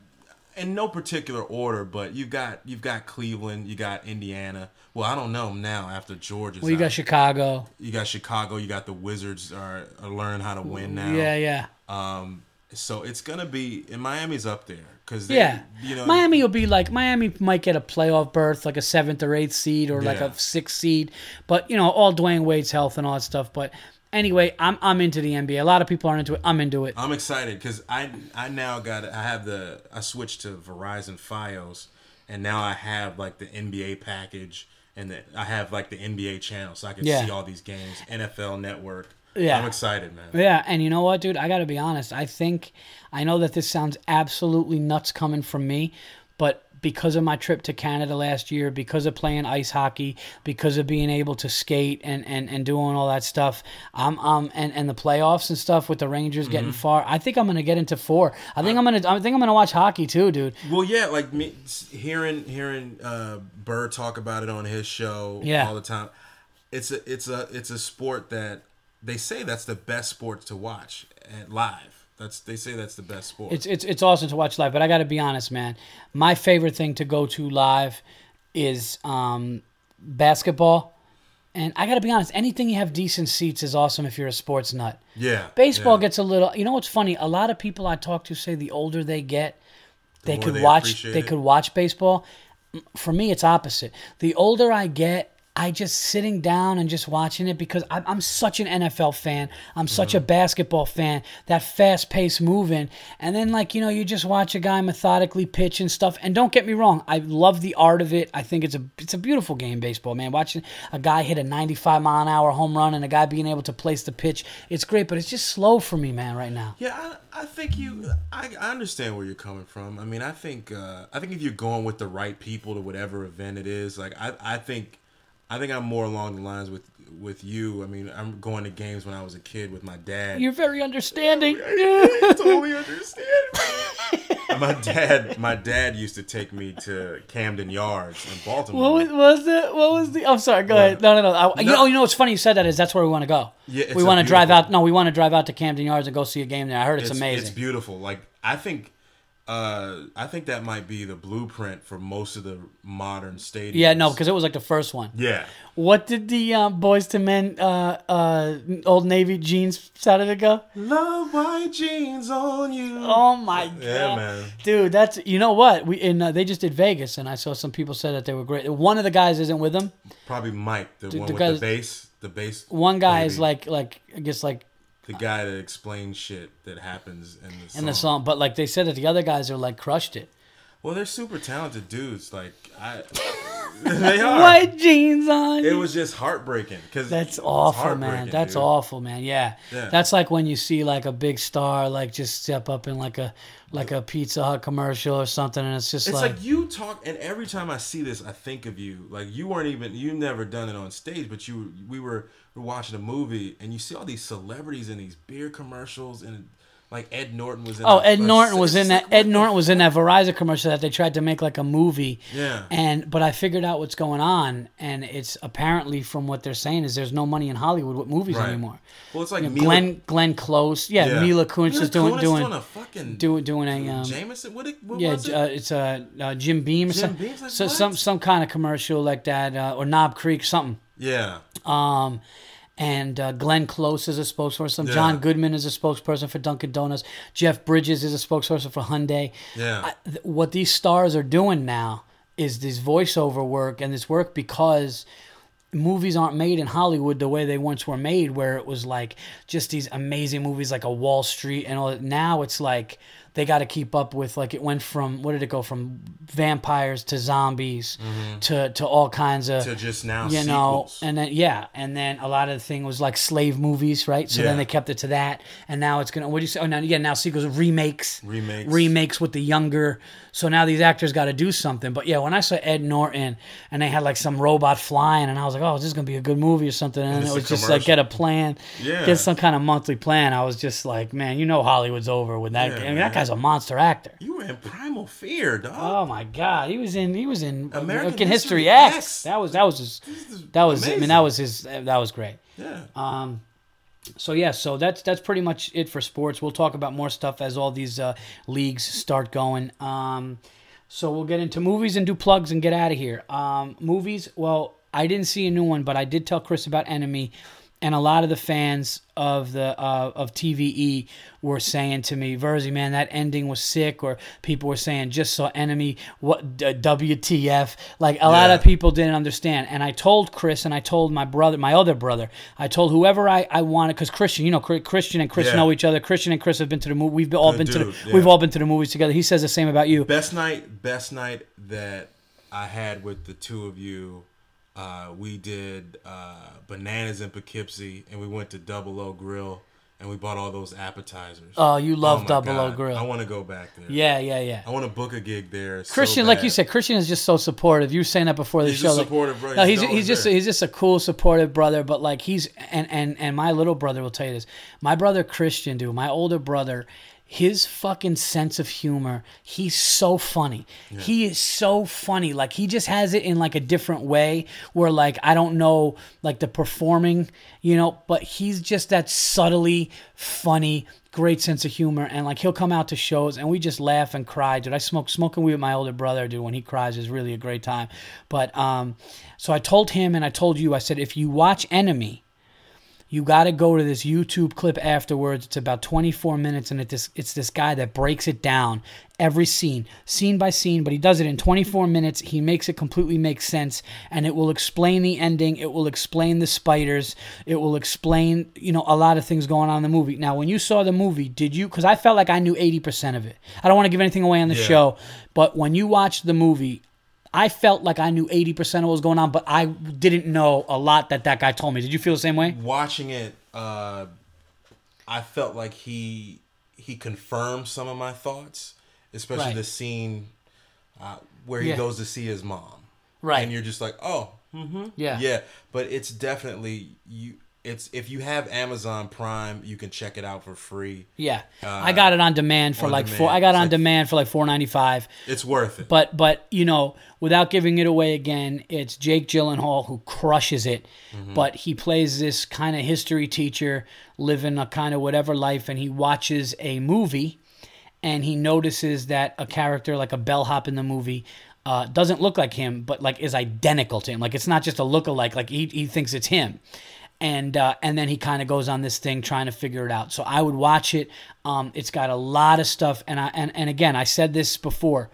in no particular order, but you've got you've got Cleveland, you got Indiana. Well, I don't know now after Georgia's Well, you got. Chicago. you got Chicago, you got the Wizards are, are learn how to win now. Yeah, yeah, Um, so it's gonna be and Miami's up there because yeah. you know Miami will be like Miami might get a playoff berth, like a seventh or eighth seed, or like a sixth seed. But you know, all Dwyane Wade's health and all that stuff. But anyway, I'm I'm into the NBA. A lot of people aren't into it. I'm into it. I'm excited because I I now got I have the I switched to Verizon FiOS and now I have like the NBA package and the, I have like the NBA channel so I can Yeah. see all these games NFL Network. Yeah. I'm excited, man. Yeah, and you know what, dude? I got to be honest. I think I know that this sounds absolutely nuts coming from me, but because of my trip to Canada last year, because of playing ice hockey, because of being able to skate and, and, and doing all that stuff, I'm um and, and the playoffs and stuff with the Rangers getting Mm-hmm. far. I think I'm gonna get into four. I think I'm gonna I think I'm gonna watch hockey too, dude. Well, yeah, like me hearing hearing uh, Burr talk about it on his show Yeah. all the time. It's a it's a it's a sport that they say that's the best sport to watch at live. That's they say that's the best sport. It's it's it's awesome to watch live, but I got to be honest, man. My favorite thing to go to live is um, basketball, and I got to be honest. Anything you have decent seats is awesome if you're a sports nut. yeah, Baseball yeah. gets a little. You know what's funny? A lot of people I talk to say the older they get, they more could they watch. They it. could watch baseball. For me, it's opposite. The older I get, I just sitting down and just watching it because I'm, I'm such an NFL fan. I'm such a basketball fan. That fast paced moving, and then like you know you just watch a guy methodically pitch and stuff. And don't get me wrong, I love the art of it. I think it's a it's a beautiful game, baseball man. Watching a guy hit a 95 mile an hour home run and a guy being able to place the pitch, it's great. But it's just slow for me, man, right now. Yeah, I, I think you. I, I understand where you're coming from. I mean, I think uh, I think if you're going with the right people to whatever event it is, like I, I think, I think I'm more along the lines with with you. I mean, I'm going to games when I was a kid with my dad. You're very understanding. <laughs> I totally <laughs> understand. my dad, my dad used to take me to Camden Yards in Baltimore. What was, was it? What was the? I'm sorry. Go ahead. No, no, no. I, You No. know, you know what's funny? You said that is that's where we want to go. Yeah, it's we want to drive out. No, we want to drive out to Camden Yards and go see a game there. I heard it's, amazing. It's beautiful. Like I think, uh, I think that might be the blueprint for most of the modern stadiums. yeah, no, because it was like the first one. yeah, What did the um, Boyz II Men uh, uh, Old Navy jeans Saturday go? love white jeans on you. Oh my god, Yeah, man. dude, that's you know what we and uh, they just did Vegas, and I saw some people said that they were great. One of the guys isn't with them. Probably Mike, the one the with guys- the bass. The bass. One guy is like like I guess like the guy that explains shit that happens in the song. in the song, but like they said that the other guys are like crushed it. Well, they're super talented dudes. Like I, <laughs> they are. White jeans on. It was just heartbreaking because That's awful, man. That's awful, man. Yeah. Yeah. That's like when you see like a big star like just step up in like a like a Pizza Hut commercial or something, and it's just It's like, like, you talk, and every time I see this, I think of you. Like you weren't even you never done it on stage, but you we were we were watching a movie, and you see all these celebrities in these beer commercials, and like Ed Norton was in. Oh, a- Ed a- Norton was in that. Ed Norton was in that Verizon commercial that they tried to make like a movie. Yeah. And but I figured out what's going on, and it's apparently from what they're saying is there's no money in Hollywood with movies Right. anymore. Well, it's like You know, Mila- Glenn Glenn Close, yeah, yeah. Mila Kunis Mila is doing Kunis doing a fucking doing doing a um, Jameson. What, it, what yeah, was it? uh, it's a uh, Jim Beam Jim some, Beam's like, so, some some kind of commercial like that, uh, or Knob Creek something. yeah, Um, and uh, Glenn Close is a spokesperson. Yeah. John Goodman is a spokesperson for Dunkin' Donuts. Jeff Bridges is a spokesperson for Hyundai. yeah. I, th- what these stars are doing now is this voiceover work and this work because movies aren't made in Hollywood the way they once were made, where it was like just these amazing movies like a Wall Street and all. that. Now it's like they got to keep up with like it went from what did it go from vampires to zombies to to all kinds of Mm-hmm. to just now you know sequels. and then yeah and then a lot of the thing was like slave movies right so Yeah. then they kept it to that and now it's gonna what do you say oh now yeah now sequels remakes Remakes. remakes with the younger so now these actors got to do something but yeah when i saw ed norton and they had like some robot flying and i was like oh this is gonna be a good movie or something and, it's it was just like get a plan Yeah. get some kind of monthly plan i was just like man you know hollywood's over with that Yeah, i mean that guy's a monster actor you were in Primal Fear, dog. Oh my God, he was in he was in American American, History, History X. X. That was that was his that was I mean that was his that was great. yeah. Um, so yeah, so that's that's pretty much it for sports. We'll talk about more stuff as all these uh, leagues start going. Um, so we'll get into movies and do plugs and get out of here. Um, movies, well, I didn't see a new one, but I did tell Chris about Enemy, and a lot of the fans of the uh, of TVE were saying to me, "Virzi, man, that ending was sick," or people were saying, "Just saw Enemy, what d- WTF?" Like a lot of people didn't understand, and I told Chris and I told my brother, my other brother, I told whoever I I wanted because Christian, you know, Christian and Chris Yeah. know each other. Christian and Chris have been to the movie. We've all Good been to the, dude, yeah. we've all been to the movies together. He says the same about you. Best night, best night that I had with the two of you. Uh, we did uh, bananas in Poughkeepsie, and we went to Double O Grill, and we bought all those appetizers. Oh, you love my Double O Grill. I want to go back there. Yeah, yeah, yeah. I want to book a gig there. so Christian, like you said, Christian is just so supportive. You were saying that before the He's a show. like- supportive brother. No, He's he's he's just there. he's just a cool, supportive brother. But like he's and and and my little brother will tell you this. My brother Christian, dude, my older brother. His fucking sense of humor, he's so funny. He is so funny. Like he just has it in like a different way where like I don't know like the performing, you know, but he's just that subtly funny, great sense of humor and like he'll come out to shows and we just laugh and cry dude i smoke smoking weed with my older brother dude when he cries is really a great time but um so i told him and i told you i said if you watch enemy You got to go to this YouTube clip afterwards. It's about 24 minutes, and it this it's this guy that breaks it down every scene, scene by scene. But he does it in 24 minutes. He makes it completely make sense, and it will explain the ending. It will explain the spiders. It will explain you know a lot of things going on in the movie. Now, when you saw the movie, did you? Because I felt like I knew 80% of it. I don't want to give anything away on the Yeah. show, but when you watched the movie. I felt like I knew 80% of what was going on, but I didn't know a lot that that guy told me. Did you feel the same way? Watching it, uh, I felt like he he confirmed some of my thoughts, especially Right. the scene uh, where he Yeah. goes to see his mom. Right. and you're just like, oh, mm-hmm. Yeah. yeah. But it's definitely you. It's if you have Amazon Prime, you can check it out for free. Yeah, I got it on demand for Uh, on like demand. four. I got it It's on like- demand for like four ninety five. It's worth it. But but you know, without giving it away again, it's Jake Gyllenhaal who crushes it. Mm-hmm. But he plays this kind of history teacher living a kind of whatever life, and he watches a movie, and he notices that a character like a bellhop in the movie. Uh, doesn't look like him, but like is identical to him. Like it's not just a look-alike. Like he, he thinks it's him and uh, and then he kind of goes on this thing trying to figure it out. So I would watch it. Um, it's got a lot of stuff, and I and, and again I said this before.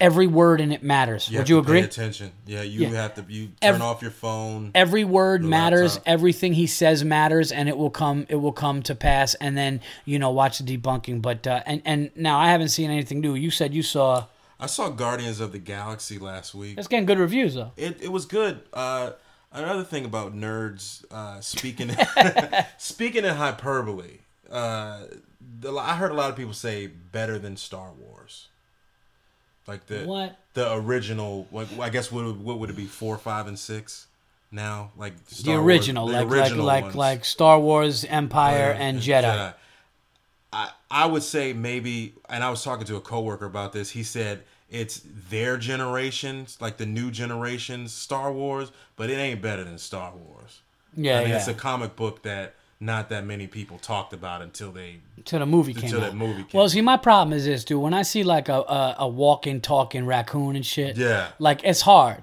Every word in it matters. You would you agree? Pay attention. Yeah, you Yeah. have to. You turn Ev- off your phone. Every word matters. laptop. Everything he says matters, and it will come. It will come to pass. And then you know watch the debunking. But uh, and and now I haven't seen anything new. You said you saw. I saw Guardians of the Galaxy last week. It's getting good reviews though. It it was good. Uh, another thing about nerds uh, speaking <laughs> <laughs> speaking in hyperbole. Uh, the, I heard a lot of people say better than Star Wars. Like the What? the original. Like I guess what would- what would it be? Four, five, and six. Now, like The Star Wars- original, the like original like ones. like like Star Wars, Empire, and Jedi. I I would say maybe, and I was talking to a coworker about this. He said it's their generations, like the new generations Star Wars, but it ain't better than Star Wars. Yeah, I mean, yeah. it's a comic book that not that many people talked about until they. Till the movie came Until out. movie came well, see, my problem is this, dude. When I see like a a, a walking, talking raccoon and shit, Yeah. like it's hard.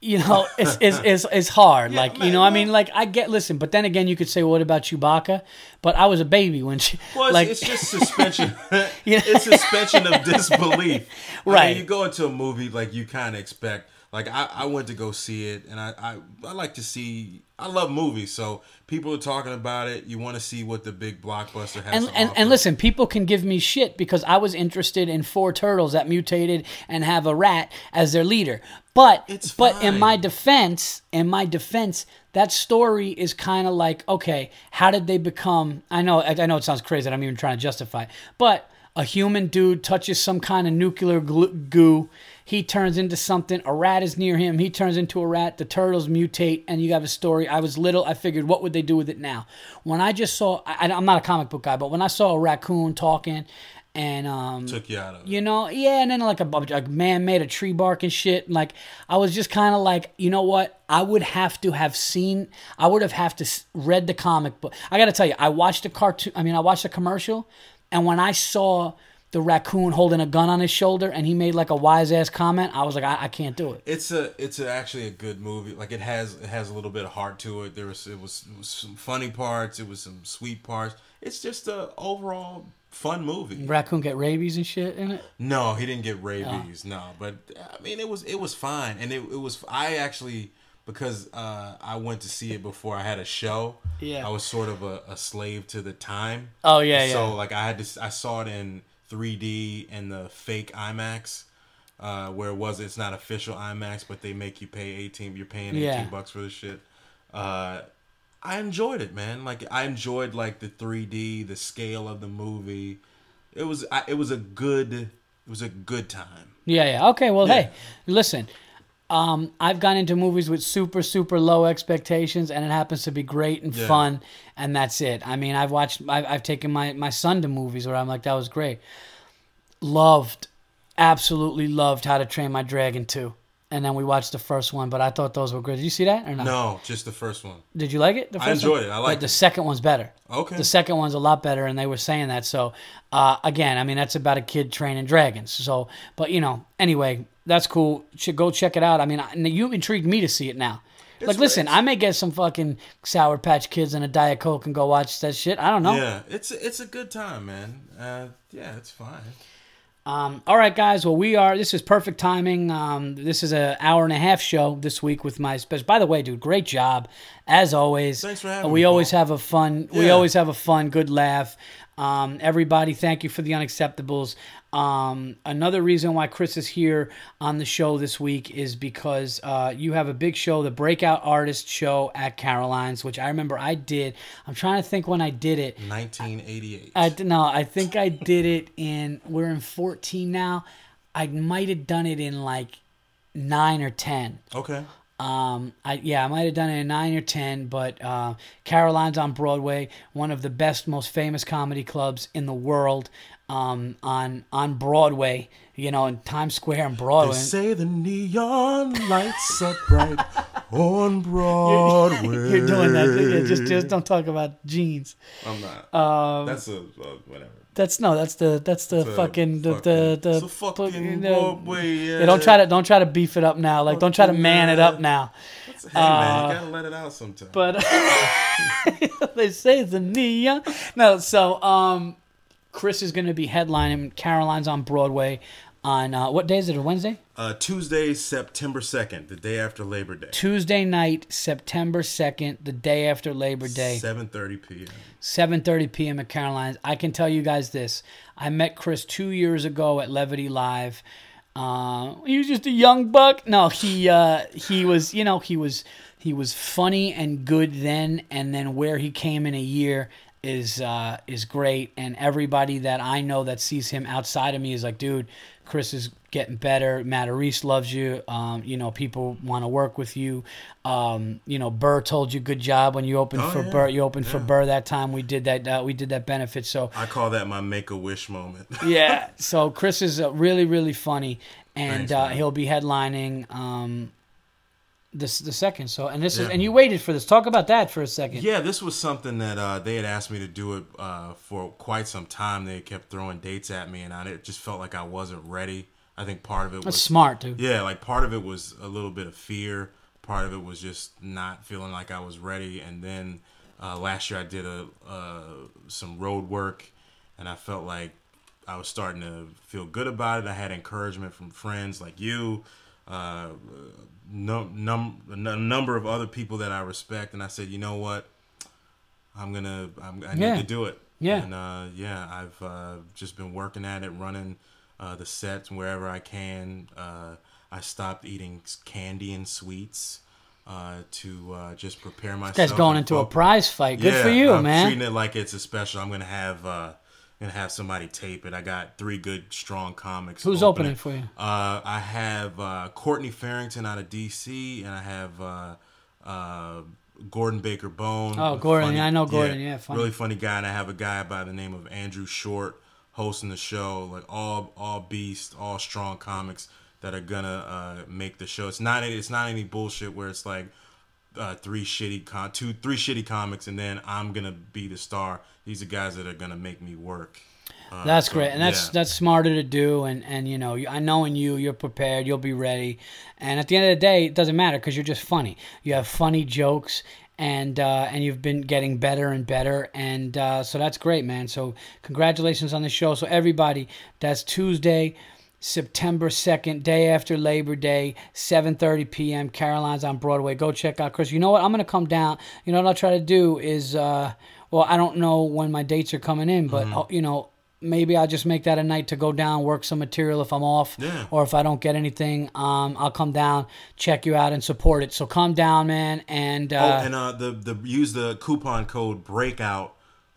You know, <laughs> it's it's it's, it's hard. like you man, know, I mean, like I get. Listen, but then again, you could say, what about Chewbacca? But I was a baby when she. Well, it's, like, it's just suspension. <laughs> It's suspension of disbelief. <laughs> I Right. mean, you go into a movie like you kind of expect. Like I, I went to go see it, and I, I, I like to see. I love movies, so people are talking about it. You want to see what the big blockbuster has. and, to and, and listen, people can give me shit because I was interested in four turtles that mutated and have a rat as their leader. But It's but in my defense, in my defense, that story is kind of like okay, how did they become? I know I, I know it sounds crazy. I'm even trying to justify, it, but a human dude touches some kind of nuclear goo. He turns into something. A rat is near him. He turns into a rat. The turtles mutate, and you have a story. I was little. I figured, what would they do with it now? When I just saw, I, I'm not a comic book guy, but when I saw a raccoon talking, and um, took you out of it. you know, yeah, and then like a, a man made a tree bark and shit. And like, I was just kind of like, you know what? I would have to have seen. I would have have to read the comic book. I got to tell you, I watched the cartoon. I mean, I watched the commercial, and when I saw the raccoon holding a gun on his shoulder, and he made like a wise ass comment, I was like, I, I can't do it. It's a it's a, actually a good movie. Like it has it has a little bit of heart to it. There was it was, it was some funny parts. It was some sweet parts. It's just a overall fun movie. Raccoon get rabies and shit in it. No, he didn't get rabies. Oh. No, but I mean it was it was fine, and it it was I actually because uh, I went to see it before I had a show. Yeah. I was sort of a, a slave to the time. Oh, yeah, So yeah. like I had to I saw it in 3D and the fake IMAX. Uh, where it was it's not official IMAX, but they make you pay eighteen. You're paying eighteen Yeah. bucks for the shit. Uh, I enjoyed it, man. Like I enjoyed like the 3D, the scale of the movie. It was I, it was a good it was a good time. Yeah, yeah. Okay, well, Yeah. hey, listen. Um, I've gone into movies with super, super low expectations, and it happens to be great and Yeah. fun, and that's it. I mean, I've watched, I've, I've taken my my son to movies where I'm like, that was great. Loved, absolutely loved How to Train My Dragon 2. And then we watched the first one, but I thought those were good. Did you see that or not? No, just the first one. Did you like it? The I first one? enjoyed it. I But liked the second one's better. Okay. The second one's a lot better, and they were saying that. So, uh, again, I mean, that's about a kid training dragons. So, but you know, anyway, that's cool. Should go check it out. I mean, I- you intrigued me to see it now. like, listen, I may get some fucking Sour Patch Kids and a Diet Coke and go watch that shit. I don't know. Yeah, it's it's a good time, man. Uh, yeah, it's fine. Um, all right, guys. Well, we are. This is perfect timing. Um, this is an hour and a half show this week with my special. By the way, dude, great job as always. Thanks for having we me, always have a fun. We always have a fun, good laugh. Um, everybody, thank you for the unacceptables. Um, another reason why Chris is here on the show this week is because uh, you have a big show, the Breakout Artist Show at Caroline's, which I remember I did. I'm trying to think when I did it. 1988. I d- no, I think I did it in. We're in 14 now. I might have done it in like nine or 10. okay. Um, I yeah, I might have done it in nine or ten, but uh, Caroline's on Broadway, one of the best, most famous comedy clubs in the world. Um, on on Broadway, you know, in Times Square and They Broadway. say the neon lights are bright on <laughs> Broadway. You're doing that. Yeah, just just don't talk about jeans. I'm not. Um, That's a uh, whatever. that's no, that's the that's the It's a fucking the fucking- the the, it's a fucking the- Broadway, Yeah, don't try to don't try to beef it up now. Like don't try to man it uh, up now. Hey man, you gotta let it out sometime. But <laughs> they say it's a neon. No, so um, Chris is going to be headlining Caroline's on Broadway on uh, what day is it? A Wednesday? uh, Tuesday, September 2nd, the day after Labor Day, Tuesday night, September second, the day after Labor Day, 7:30 p.m. seven thirty p.m. at Caroline's. I can tell you guys this: I met Chris two years ago at Levity Live. Uh, he was just a young buck. No, he uh, he was, you know, he was he was funny and good then, and then where he came in a year is uh, is great. And everybody that I know that sees him outside of me is like, dude, Chris is getting better. Matt Reese loves you. Um, you know, people want to work with you. Um, you know, Burr told you good job when you opened Oh, for yeah. Burr. You opened for Burr that time. We did that. Uh, we did that benefit. So I call that my make a wish moment. <laughs> yeah. So Chris is uh, really, really funny, and Thanks, uh, he'll be headlining um, this the second. So and this is and you waited for this. Talk about that for a second. Yeah, this was something that uh, they had asked me to do it uh, for quite some time. They kept throwing dates at me, and I it just felt like I wasn't ready. I think part of it That's was smart, dude. yeah, like part of it was a little bit of fear. Part of it was just not feeling like I was ready. And then uh, last year I did a uh, some road work, and I felt like I was starting to feel good about it. I had encouragement from friends like you, uh, no, num- a number of other people that I respect, and I said, you know what, I'm gonna, I'm, I need to do it. Yeah. And uh, yeah, I've uh, just been working at it, running uh, the sets wherever I can. Uh, I stopped eating candy and sweets uh, to uh, just prepare myself. That's going into a prize fight. Good yeah, for you, I'm man. Treating it like it's a special. I'm gonna have gonna have somebody tape it. I got three good strong comics. Who's opening for you? Uh, I have uh, Courtney Farrington out of DC, and I have uh, uh, Gordon Baker Bone. Oh, Gordon, yeah, I know Gordon, yeah, funny. really funny guy. And I have a guy by the name of Andrew Short hosting the show. Like all all beast, all strong comics that are gonna uh, make the show. It's not it's not any bullshit where it's like uh, three shitty con two three shitty comics and then I'm gonna be the star. These are guys that are gonna make me work. Uh, That's so, great, and that's yeah. that's smarter to do. And and you know, I know in you, you're prepared, you'll be ready. And at the end of the day, it doesn't matter because you're just funny. You have funny jokes, and uh, and you've been getting better and better. And uh, so that's great, man. So congratulations on the show. So everybody, that's Tuesday. September 2nd, day after Labor Day, 7:30 p.m. Caroline's on Broadway. Go check out Chris. You know what? I'm going to come down. You know what I'll try to do is uh well, I don't know when my dates are coming in, but Mm-hmm. you know, maybe I'll just make that a night to go down, work some material if I'm off Yeah. or if I don't get anything, um I'll come down, check you out and support it. So come down, man, and uh oh, and uh, the the use the coupon code breakout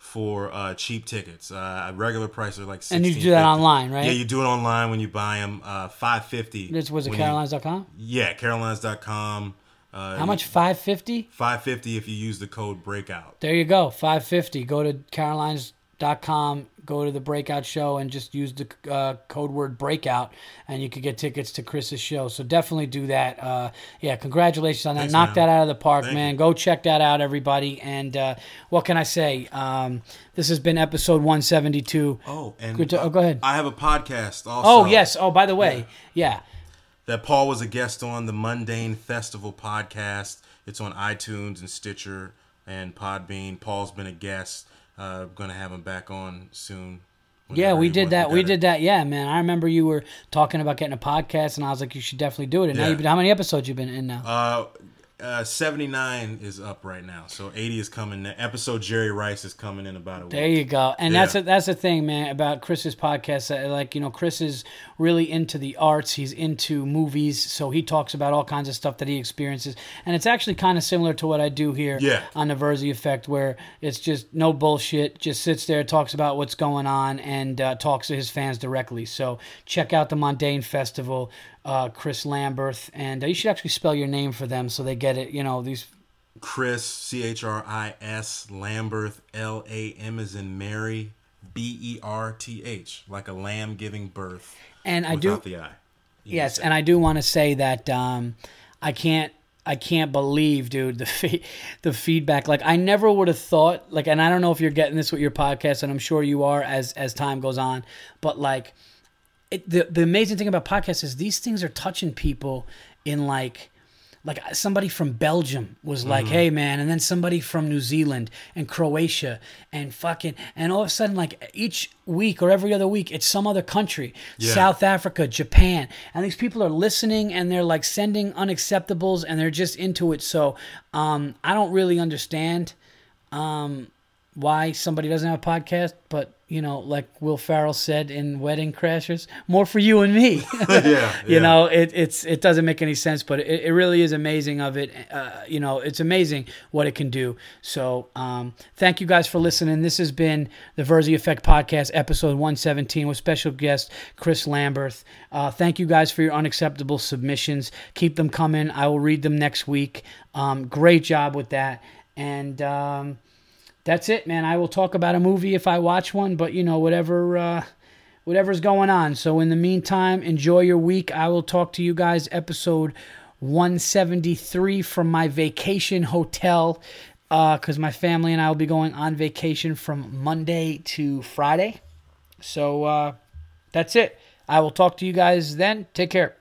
for uh, cheap tickets. Uh, regular price are like And you do that $16.50. online, right? Yeah, you do it online when you buy them. Uh, Five fifty. this was it carolines.com? Yeah, carolines.com. Uh, How much? 550? Five fifty if you use the code breakout. There you go, 550. Go to carolines.com, go to the breakout show, and just use the uh, code word breakout, and you could get tickets to Chris's show. So definitely do that. Uh, yeah, congratulations on that. Thanks, Knock man. that out of the park, Thank man. you. Go check that out, everybody. And uh, what can I say? Um, this has been episode 172. Oh, and to- oh, go ahead. I have a podcast also. Oh, yes. Oh, by the way, yeah. that Paul was a guest on the Mundane Festival podcast. It's on iTunes and Stitcher and Podbean. Paul's been a guest. Uh, going to have him back on soon. Yeah, we did that. We did that. Yeah, man. I remember you were talking about getting a podcast, and I was like, you should definitely do it. And yeah. now, you've been, how many episodes you been in now? Uh, uh, 79 is up right now. So 80 is coming. The episode Jerry Rice is coming in about a week. There you go. And yeah. that's a, that's the thing, man, about Chris's podcast. Uh, like, you know, Chris is really into the arts. He's into movies. So he talks about all kinds of stuff that he experiences. And it's actually kind of similar to what I do here yeah. on the Virzi Effect, where it's just no bullshit. Just sits there, talks about what's going on, and uh, talks to his fans directly. So check out the Mundane Festival uh, Chris Lamberth, and uh, you should actually spell your name for them so they get it. You know these. Chris C H R I S Lamberth L A M is in Mary B E R T H like a lamb giving birth. And I do the I. Yes, and I do want to say that um, I can't I can't believe, dude, the fe- <laughs> the feedback. Like I never would have thought like and I don't know if you're getting this with your podcast and I'm sure you are as as time goes on, but like it, the the amazing thing about podcasts is these things are touching people in like like somebody from Belgium was like, mm-hmm. "Hey man," and then somebody from New Zealand and Croatia and fucking and all of a sudden like each week or every other week it's some other country, yeah. South Africa, Japan, and these people are listening and they're like sending unacceptables and they're just into it. So um, I don't really understand um, why somebody doesn't have a podcast, but you know, like Will Ferrell said in Wedding Crashers, more for you and me. yeah, <laughs> <laughs> you yeah. know, it, it's it doesn't make any sense, but it, it really is amazing of it. Uh, you know, it's amazing what it can do. So, um, thank you guys for listening. This has been the Virzi Effect podcast, episode one seventeen, with special guest Chris Lamberth. Uh, thank you guys for your unacceptable submissions. Keep them coming. I will read them next week. Um, great job with that, and. Um, that's it, man. I will talk about a movie if I watch one, but you know, whatever uh, whatever's going on. So in the meantime, enjoy your week. I will talk to you guys episode 173 from my vacation hotel because uh, my family and I will be going on vacation from Monday to Friday. So uh, that's it. I will talk to you guys then. Take care.